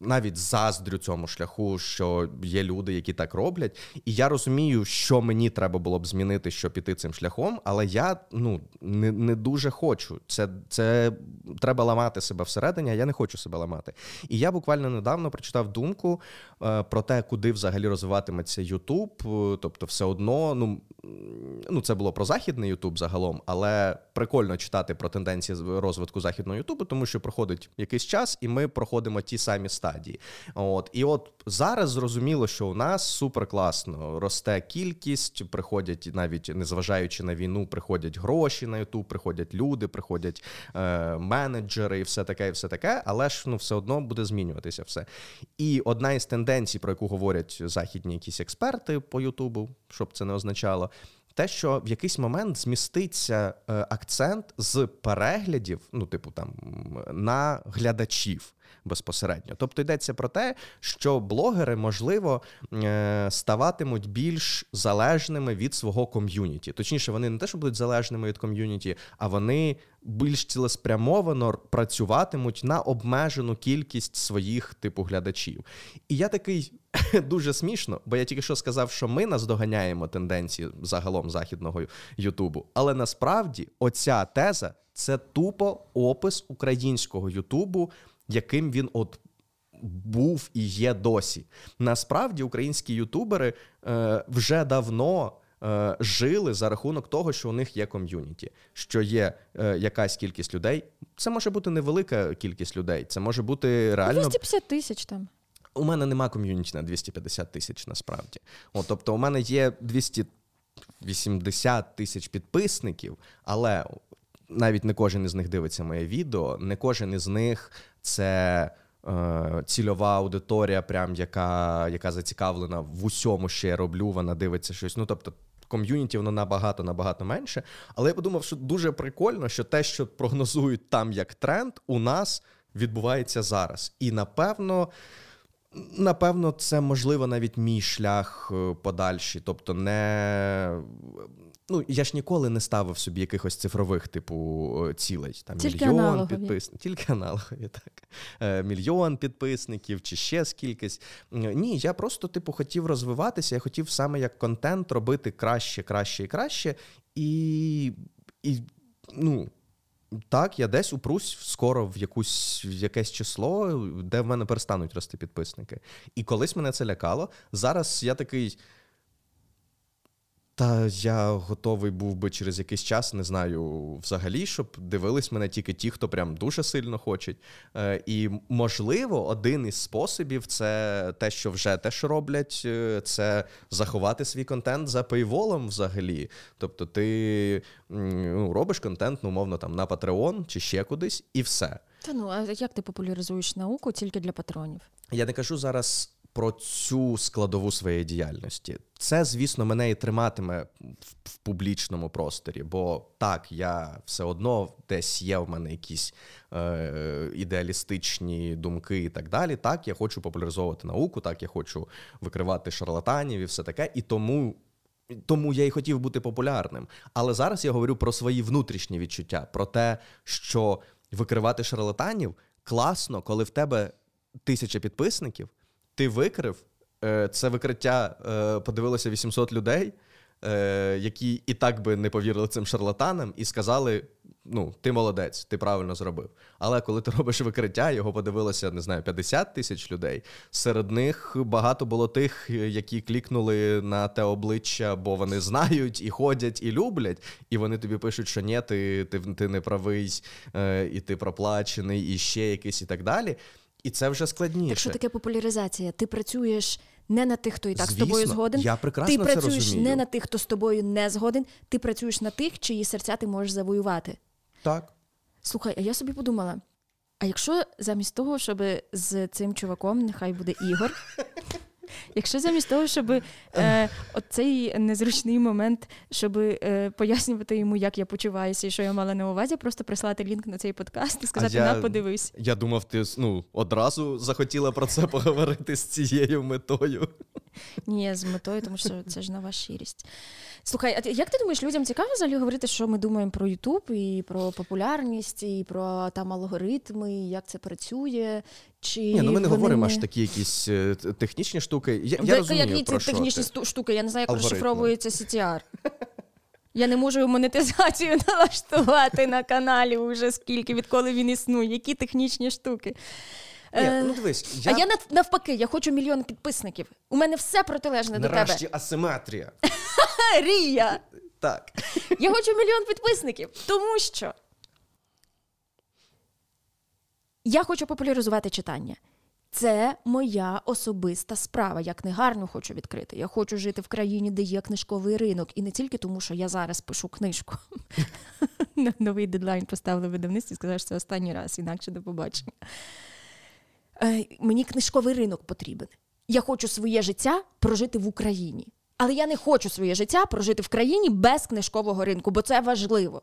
навіть заздрю цьому шляху, що є люди, які так роблять. І я розумію, що мені треба було б змінити, щоб піти цим шляхом, але я ну не не дуже хочу. Це це треба ламати себе всередині, а я не хочу себе ламати. І я буквально недавно прочитав думку е, про те, куди взагалі розвиватиметься Ютуб. Тобто, все одно, ну ну це було про західний Ютуб загалом, але прикольно читати про тенденції розвитку західного Ютубу, тому що проходить якийсь час, і ми проходимо ті самі стадії. От і от зараз зрозуміло, що у нас супер класно росте кількість, приходять навіть незважаючи на війну, приходять гроші на Ютуб, приходять люди, приходять е, менеджери, і все таке, і все таке, але ж ну все одно буде змінюватися все. І одна із тенденцій, про яку говорять західні якісь експерти по Ютубу, щоб це не означало те, що в якийсь момент зміститься е, акцент з переглядів, ну, типу, там на глядачів. Безпосередньо, тобто йдеться про те, що блогери, можливо, е, ставатимуть більш залежними від свого ком'юніті. Точніше, вони не те, що будуть залежними від ком'юніті, а вони більш цілеспрямовано працюватимуть на обмежену кількість своїх типу глядачів. І я такий дуже смішно, бо я тільки що сказав, що ми наздоганяємо тенденції загалом західного Ютубу. Але насправді оця теза це тупо опис українського Ютубу, яким він от. Був і є досі. Насправді українські ютубери е, вже давно е, жили за рахунок того, що у них є ком'юніті, що є е, якась кількість людей. Це може бути невелика кількість людей, це може бути реально 250 тисяч там. У мене нема ком'юніті на 250 тисяч насправді. От, Тобто, у мене є 280 тисяч підписників, але навіть не кожен із них дивиться моє відео, не кожен із них це. Е, цільова аудиторія, прям яка яка зацікавлена в усьому, що я роблю, вона дивиться щось. Ну тобто, ком'юніті воно набагато набагато менше. Але я подумав, що дуже прикольно, що те, що прогнозують там як тренд, у нас відбувається зараз. І напевно. Напевно, це можливо навіть мій шлях е, подальший. Тобто, не ну я ж ніколи не ставив собі якихось цифрових типу цілей. Там Тільки мільйон підписників, тільки аналогові, так е, мільйон підписників чи ще скількись. Ні, я просто типу хотів розвиватися. Я хотів саме як контент робити краще, краще і краще. І, і ну. Так, я десь упрусь скоро в якусь в якесь число, де в мене перестануть рости підписники. І колись мене це лякало. Зараз я такий. Та я готовий був би через якийсь час, не знаю, взагалі, щоб дивились мене тільки ті, хто прям дуже сильно хочуть. Е, І можливо, один із способів це те, що вже теж роблять, е, це заховати свій контент за пейволом взагалі. Тобто, ти ну, робиш контент, ну, умовно, там на Patreon чи ще кудись, і все. Та ну а як ти популяризуєш науку тільки для патронів? Я не кажу зараз про цю складову своєї діяльності. Це, звісно, мене і триматиме в, публічному просторі, бо так, я все одно десь є в мене якісь е, ідеалістичні думки і так далі. Так, я хочу популяризовувати науку, так, я хочу викривати шарлатанів і все таке. І тому. Тому я і хотів бути популярним. Але зараз я говорю про свої внутрішні відчуття, про те, що викривати шарлатанів класно, коли в тебе тисяча підписників, ти викрив. Е, це викриття е, подивилося 800 людей, е, які і так би не повірили цим шарлатанам, і сказали: ну, ти молодець, ти правильно зробив. Але коли ти робиш викриття, його подивилося, не знаю, 50 тисяч людей. Серед них багато було тих, які клікнули на те обличчя, бо вони знають і ходять, і люблять. І вони тобі пишуть, що ні, ти, ти, ти не правий, і ти проплачений, і ще якийсь, і так далі. І це вже складніше. Так що таке популяризація? Ти працюєш не на тих, хто і так Звісно, з тобою згоден. Я прекрасно Ти працюєш це розумію. не на тих, хто з тобою не згоден. Ти працюєш на тих, чиї серця ти можеш завоювати. Так. Слухай, а я собі подумала: а якщо замість того, щоб з цим чуваком, нехай буде Ігор, Якщо замість того, щоб е, оцей незручний момент, щоб е, пояснювати йому, як я почуваюся і що я мала на увазі, просто прислати лінк на цей подкаст і сказати, я, на подивись. Я думав, ти ну, одразу захотіла про це поговорити з цією метою. Ні, з метою, тому що це ж нова щирість. Слухай, а як ти думаєш, людям цікаво взагалі говорити, що ми думаємо про Ютуб і про популярність, і про там алгоритми, як це працює? Чи Ні, ну ми не говоримо аж такі якісь е, технічні штуки. Я, я розумію, Які про ці що технічні ти. штуки? Я не знаю, як розшифровується CTR. Я не можу монетизацію налаштувати на каналі уже скільки, відколи він існує. Які технічні штуки? Ні, Е, ну дивись, я, А я навпаки, я хочу мільйон підписників. У мене все протилежне до тебе. нарешті асиметрія. Рія! Так. Я хочу мільйон підписників, тому що я хочу популяризувати читання. Це моя особиста справа. Я книгарню хочу відкрити. Я хочу жити в країні, де є книжковий ринок. І не тільки тому, що я зараз пишу книжку. Новий дедлайн поставили видавництво і сказали, що це останній раз, інакше до побачення. Е, Мені книжковий ринок потрібен. Я хочу своє життя прожити в Україні. Але я не хочу своє життя прожити в країні без книжкового ринку, бо це важливо.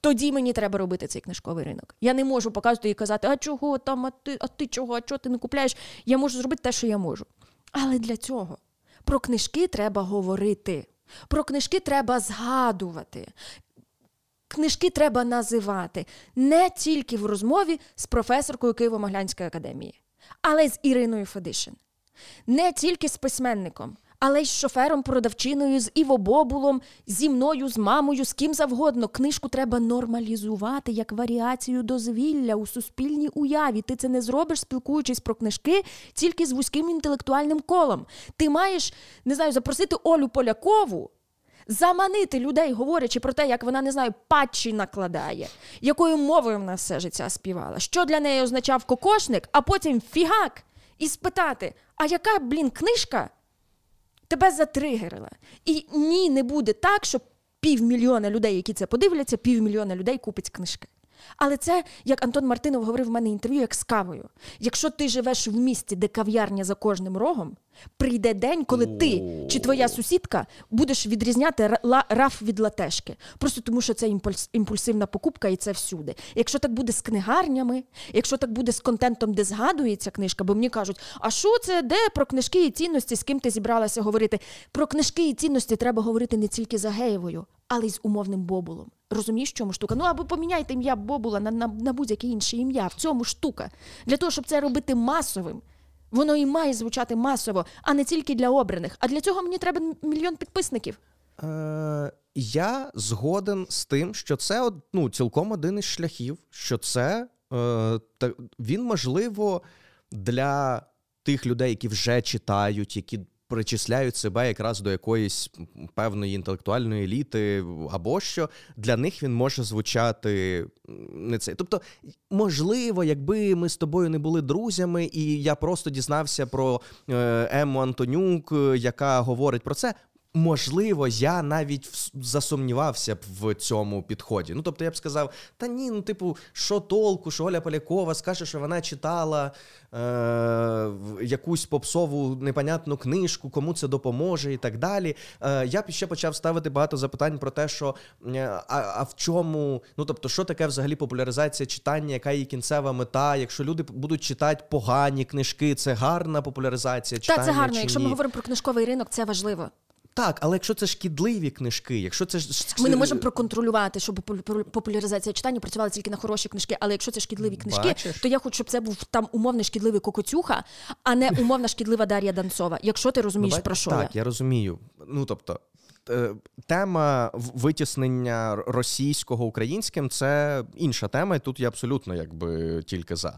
Тоді мені треба робити цей книжковий ринок. Я не можу показувати і казати, а чого там, а ти, а ти чого, а чого ти не купляєш? Я можу зробити те, що я можу. Але для цього про книжки треба говорити. Про книжки треба згадувати. Книжки треба називати не тільки в розмові з професоркою Києво-Моглянської академії, але й з Іриною Федишин. Не тільки з письменником, але й з шофером, продавчиною, з Іво Бобулом, зі мною, з мамою, з ким завгодно. Книжку треба нормалізувати як варіацію дозвілля у суспільній уяві. Ти це не зробиш, спілкуючись про книжки тільки з вузьким інтелектуальним колом. Ти маєш, не знаю, запросити Олю Полякову. Заманити людей, говорячи про те, як вона не знаю, патчі накладає, якою мовою вона все життя співала, що для неї означав кокошник, а потім фігак, і спитати: а яка, блін, книжка тебе затригерила? І ні, не буде так, що півмільйона людей, які це подивляться, півмільйона людей купить книжки. Але це, як Антон Мартинов говорив в мене інтерв'ю, як з кавою. Якщо ти живеш в місті, де кав'ярня за кожним рогом, прийде день, коли ти чи твоя сусідка будеш відрізняти раф від латешки. Просто тому, що це імпульс, імпульсивна покупка і це всюди. Якщо так буде з книгарнями, якщо так буде з контентом, де згадується книжка, бо мені кажуть, а що це, де про книжки і цінності, з ким ти зібралася говорити? Про книжки і цінності треба говорити не тільки за Геєвою, але й з умовним Бобулом. Розумієш, чому штука? Ну або поміняйте ім'я Бобула на, на, на будь-яке інше ім'я. В цьому штука. Для того, щоб це робити масовим. Воно і має звучати масово, а не тільки для обраних. А для цього мені треба мільйон підписників. Е, я згоден з тим, що це ну, цілком один із шляхів, що це е, та, він можливо для тих людей, які вже читають, які причисляють себе якраз до якоїсь певної інтелектуальної еліти, або що для них він може звучати не це. Тобто, можливо, якби ми з тобою не були друзями, і я просто дізнався про е, Ему Антонюк, е, яка говорить про це. Можливо, я навіть вс- засумнівався б в цьому підході. Ну, тобто, я б сказав: та ні, ну, типу, що толку, що Оля Полякова скаже, що вона читала е, якусь попсову непонятну книжку, кому це допоможе і так далі. Е, я б ще почав ставити багато запитань про те, що е, а, а в чому, ну тобто, що таке взагалі популяризація читання, яка її кінцева мета? Якщо люди будуть читати погані книжки, це гарна популяризація читання. Та це гарно. чи Якщо ми говоримо про книжковий ринок, це важливо. Так, але якщо це шкідливі книжки, якщо це ж Ми не можемо проконтролювати, щоб попу- популяризація читання працювала тільки на хороші книжки. Але якщо це шкідливі книжки, Бачиш? то я хочу, щоб це був там умовний шкідливий Кокотюха, а не умовна шкідлива Дар'я Данцова. Якщо ти розумієш, Ну, бать- про що так, я. я розумію. Ну тобто. Е, Тема витіснення російського українським це інша тема, і тут я абсолютно якби тільки за. Е,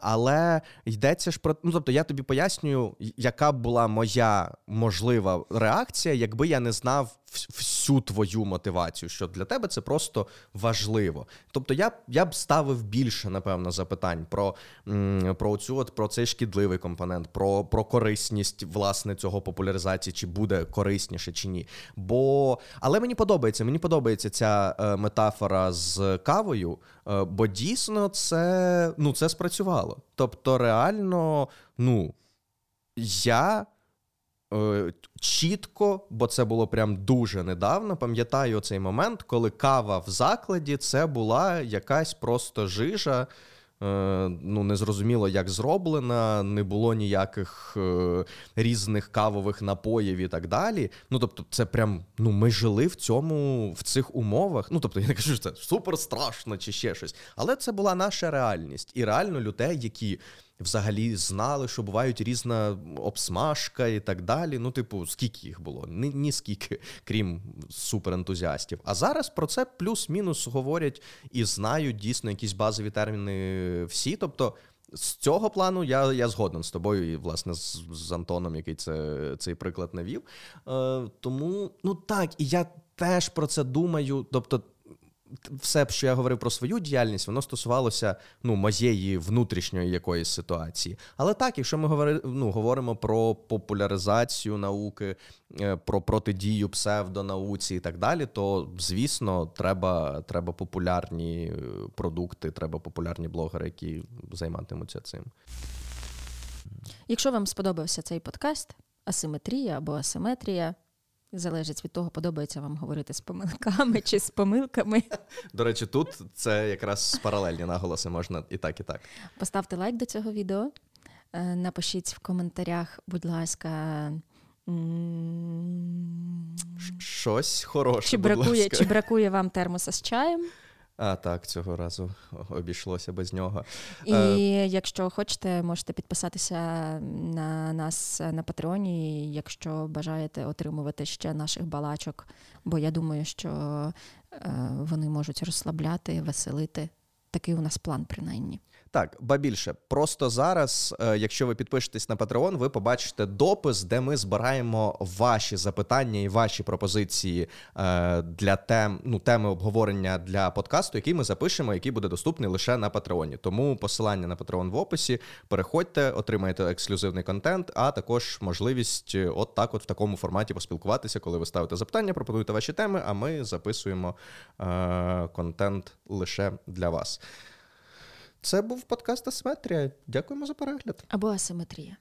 Але йдеться ж про ну, тобто, я тобі пояснюю, яка б була моя можлива реакція, якби я не знав всю твою мотивацію, що для тебе це просто важливо. Тобто, я я б ставив більше, напевно, запитань про, про цю от про цей шкідливий компонент, про, про корисність власне цього популяризації, чи буде корисніше чи ні. Бо але мені подобається, мені подобається ця е, метафора з кавою, е, бо дійсно це ну це спрацювало. Тобто, реально, ну я чітко, бо це було прям дуже недавно. Пам'ятаю цей момент, коли кава в закладі це була якась просто жижа. Е, ну, не зрозуміло, як зроблена, не було ніяких е, різних кавових напоїв і так далі. Ну, тобто, це прям ну, ми жили в цьому, в цих умовах. Ну, тобто, я не кажу, що це супер страшно чи ще щось. Але це була наша реальність. І реально людей, які взагалі знали, що бувають різна обсмажка і так далі. Ну, типу, скільки їх було? Ні, ні скільки, крім суперентузіастів. А зараз про це плюс-мінус говорять і знають дійсно якісь базові терміни всі. Тобто. З цього плану я я згоден з тобою, і власне з, з Антоном, який це, цей приклад навів. Е, Тому, ну так, і я теж про це думаю. Тобто, все, що я говорив про свою діяльність, воно стосувалося ну, моєї внутрішньої якоїсь ситуації. Але так, якщо ми говори, ну, говоримо про популяризацію науки, е, про протидію псевдонауці і так далі, то звісно, треба, треба популярні е, продукти, треба популярні блогери, які займатимуться цим. Якщо вам сподобався цей подкаст, асиметрія або асиметрія. Залежить від того, подобається вам говорити з помилками чи з помилками. До речі, тут це якраз паралельні наголоси можна і так, і так. Поставте лайк до цього відео, е, напишіть в коментарях, будь ласка. Щось хороше. Чи будь ласка. чи бракує вам термоса з чаєм? А так, цього разу обійшлося без нього. І е... якщо хочете, можете підписатися на нас на Патреоні, якщо бажаєте отримувати ще наших балачок, бо я думаю, що е, вони можуть розслабляти, веселити. Такий у нас план, принаймні. Так, ба більше, просто зараз, е, якщо ви підпишетесь на Patreon, ви побачите допис, де ми збираємо ваші запитання і ваші пропозиції е, для тем, ну, теми обговорення для подкасту, який ми запишемо, який буде доступний лише на Патреоні. Тому посилання на Patreon в описі. Переходьте, отримаєте ексклюзивний контент, а також можливість е, от так, от в такому форматі поспілкуватися, коли ви ставите запитання, пропонуєте ваші теми, а ми записуємо е- контент лише для вас. Це був подкаст Асиметрія. Дякуємо за перегляд. Або асиметрія.